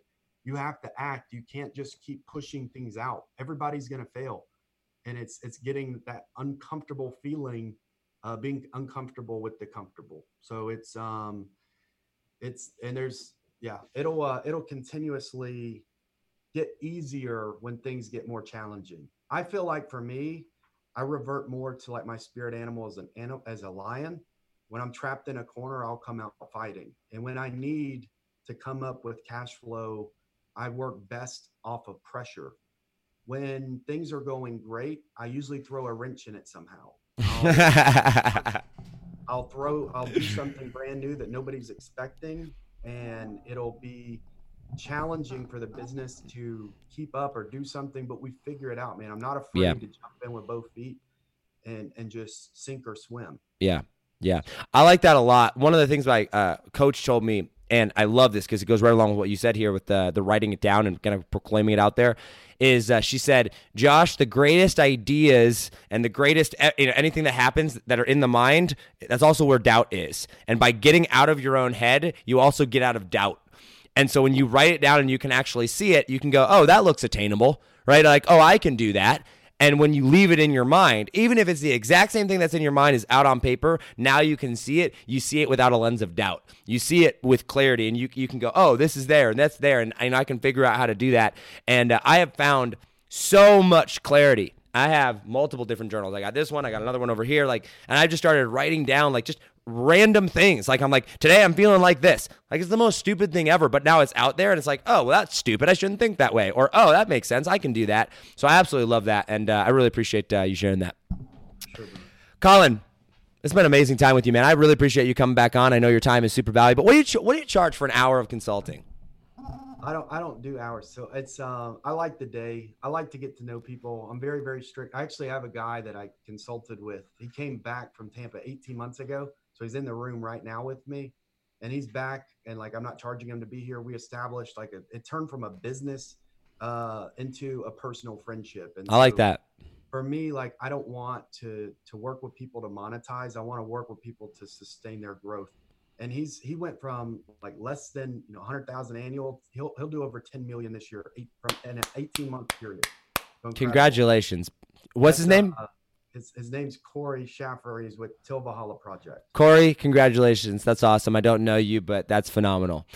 you have to act. You can't just keep pushing things out. Everybody's going to fail. And it's it's getting that uncomfortable feeling uh being uncomfortable with the comfortable. So it's um it's and there's yeah it'll uh it'll continuously get easier when things get more challenging. I feel like for me i revert more to like my spirit animal as an animal as a lion. When i'm trapped in a corner i'll come out fighting. And when i need to come up with cash flow i work best off of pressure. When things are going great i usually throw a wrench in it somehow. I'll- I'll throw, I'll do something brand new that nobody's expecting, and it'll be challenging for the business to keep up or do something. But we figure it out, man. I'm not afraid Yeah. to jump in with both feet and and just sink or swim. Yeah, yeah, I like that a lot. One of the things my uh, coach told me, and I love this because it goes right along with what you said here with the the writing it down and kind of proclaiming it out there. Is uh, she said, Josh, the greatest ideas and the greatest eh, you know anything that happens that are in the mind, that's also where doubt is. And by getting out of your own head, you also get out of doubt. And so when you write it down and you can actually see it, you can go, oh, that looks attainable, right? Like, oh, I can do that. And when you leave it in your mind, even if it's the exact same thing that's in your mind is out on paper, now you can see it. You see it without a lens of doubt. You see it with clarity, and you you can go, oh, this is there and that's there, and, and I can figure out how to do that. And uh, I have found so much clarity. I have multiple different journals. I got this one, I got another one over here, like, and I just started writing down like just random things. Like I'm like, today I'm feeling like this. Like it's the most stupid thing ever, but now it's out there and it's like, oh, well, that's stupid. I shouldn't think that way. Or oh, that makes sense. I can do that. So I absolutely love that, and uh, I really appreciate uh, you sharing that. sure. Colin, it's been an amazing time with you, man. I really appreciate you coming back on. I know your time is super valuable. What do you what do you charge for an hour of consulting? I don't I don't do hours. So it's um I like the day. I like to get to know people. I'm very, very strict. I actually have a guy that I consulted with. He came back from Tampa 18 months ago. So he's in the room right now with me. And he's back and like I'm not charging him to be here. We established like a it turned from a business uh into a personal friendship. And I like so that. for me, like I don't want to to work with people to monetize. I want to work with people to sustain their growth. And he's he went from like less than you know 100,000 annual. He'll he'll do over 10 million this year eight, from in an 18 month period. So. Congratulations. What's his name? uh, his, his name's Corey Schaffer. He's with Tilvahala Project. Corey, congratulations. That's awesome. I don't know you, but that's phenomenal.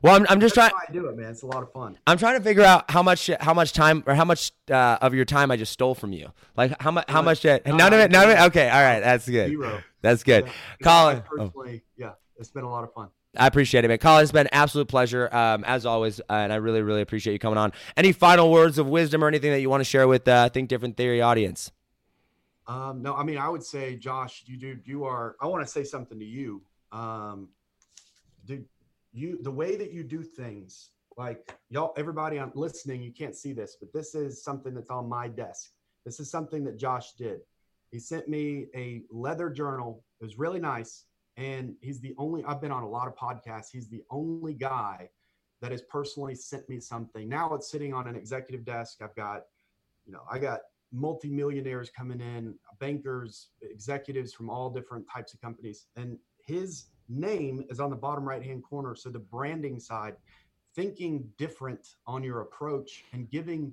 Well, I'm, I'm just trying. That's I do it, man. It's a lot of fun. I'm trying to figure out how much how much time or how much uh, of your time I just stole from you. Like how much how much? Uh, None. none of it. None of it. Okay. All right. That's good. Zero. That's good. Yeah. Colin. I oh, personally, yeah, it's been a lot of fun. I appreciate it, man. Colin, it's been an absolute pleasure um, as always, uh, and I really really appreciate you coming on. Any final words of wisdom or anything that you want to share with uh, Think Different Theory audience? Um, no, I mean, I would say, Josh, you do, you are, I want to say something to you. Um, dude, you, the way that you do things, like y'all, everybody on listening, you can't see this, but this is something that's on my desk. This is something that Josh did. He sent me a leather journal. It was really nice. And he's the only, I've been on a lot of podcasts. He's the only guy that has personally sent me something. Now it's sitting on an executive desk. I've got, you know, I got multimillionaires coming in, bankers, executives from all different types of companies. And his name is on the bottom right hand corner. So the branding side, thinking different on your approach and giving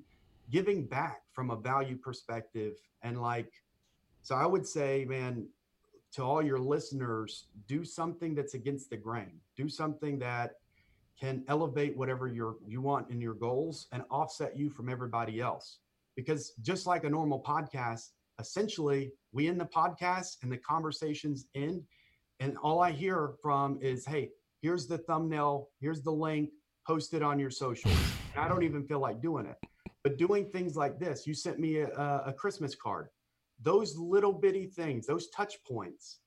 giving back from a value perspective and like so i would say man to all your listeners do something that's against the grain do something that can elevate whatever you're you want in your goals and offset you from everybody else because just like a normal podcast essentially we end the podcast and the conversations end. And all i hear from is hey here's the thumbnail here's the link post it on your socials and i don't even feel like doing it. But doing things like this you sent me a, a christmas card. Those little bitty things those touch points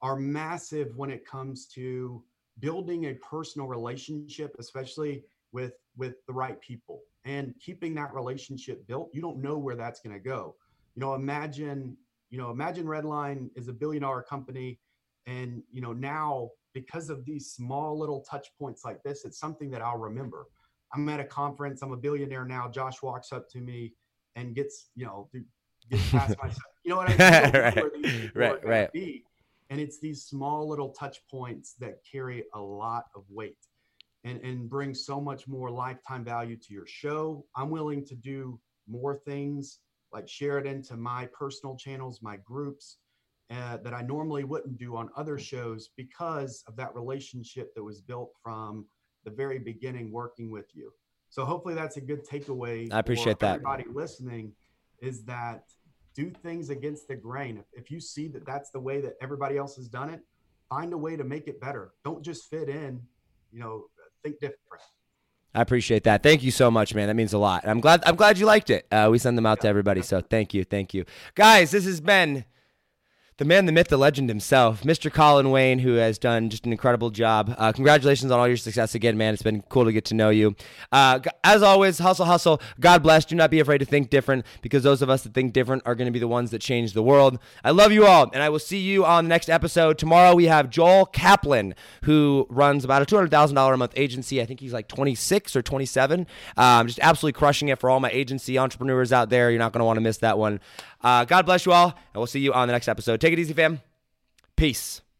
are massive when it comes to building a personal relationship especially with with the right people and keeping that relationship built you don't know where that's going to go. You know imagine you know imagine Redline is a billion dollar company and you know now because of these small little touch points like this it's something that i'll remember. I'm at a conference i'm a billionaire now josh walks up to me and gets you know gets past myself you know what i mean? You don't know Right, where these people right, right. be. and it's these small little touch points that carry a lot of weight and and bring so much more lifetime value to your show. I'm willing to do more things like share it into my personal channels my groups uh, that i normally wouldn't do on other shows because of that relationship that was built from the very beginning working with you. So hopefully that's a good takeaway I appreciate for that. everybody listening is that do things against the grain. If, if you see that that's the way that everybody else has done it find a way to make it better. Don't just fit in you know think different I appreciate that. Thank you so much, man. That means a lot. I'm glad. I'm glad you liked it. Uh, we send them out to everybody, so thank you, thank you, guys. This has been the man, the myth, the legend himself, Mr. Colin Wayne, who has done just an incredible job. Uh, congratulations on all your success again, man. It's been cool to get to know you. Uh, as always, hustle, hustle. God bless. Do not be afraid to think different, because those of us that think different are going to be the ones that change the world. I love you all, and I will see you on the next episode. Tomorrow we have Joel Kaplan, who runs about a two hundred thousand dollar a month agency. I think he's like twenty six or twenty seven. Um, just absolutely crushing it for all my agency entrepreneurs out there. You're not going to want to miss that one. Uh, God bless you all, and we'll see you on the next episode. Take it easy, fam. Peace.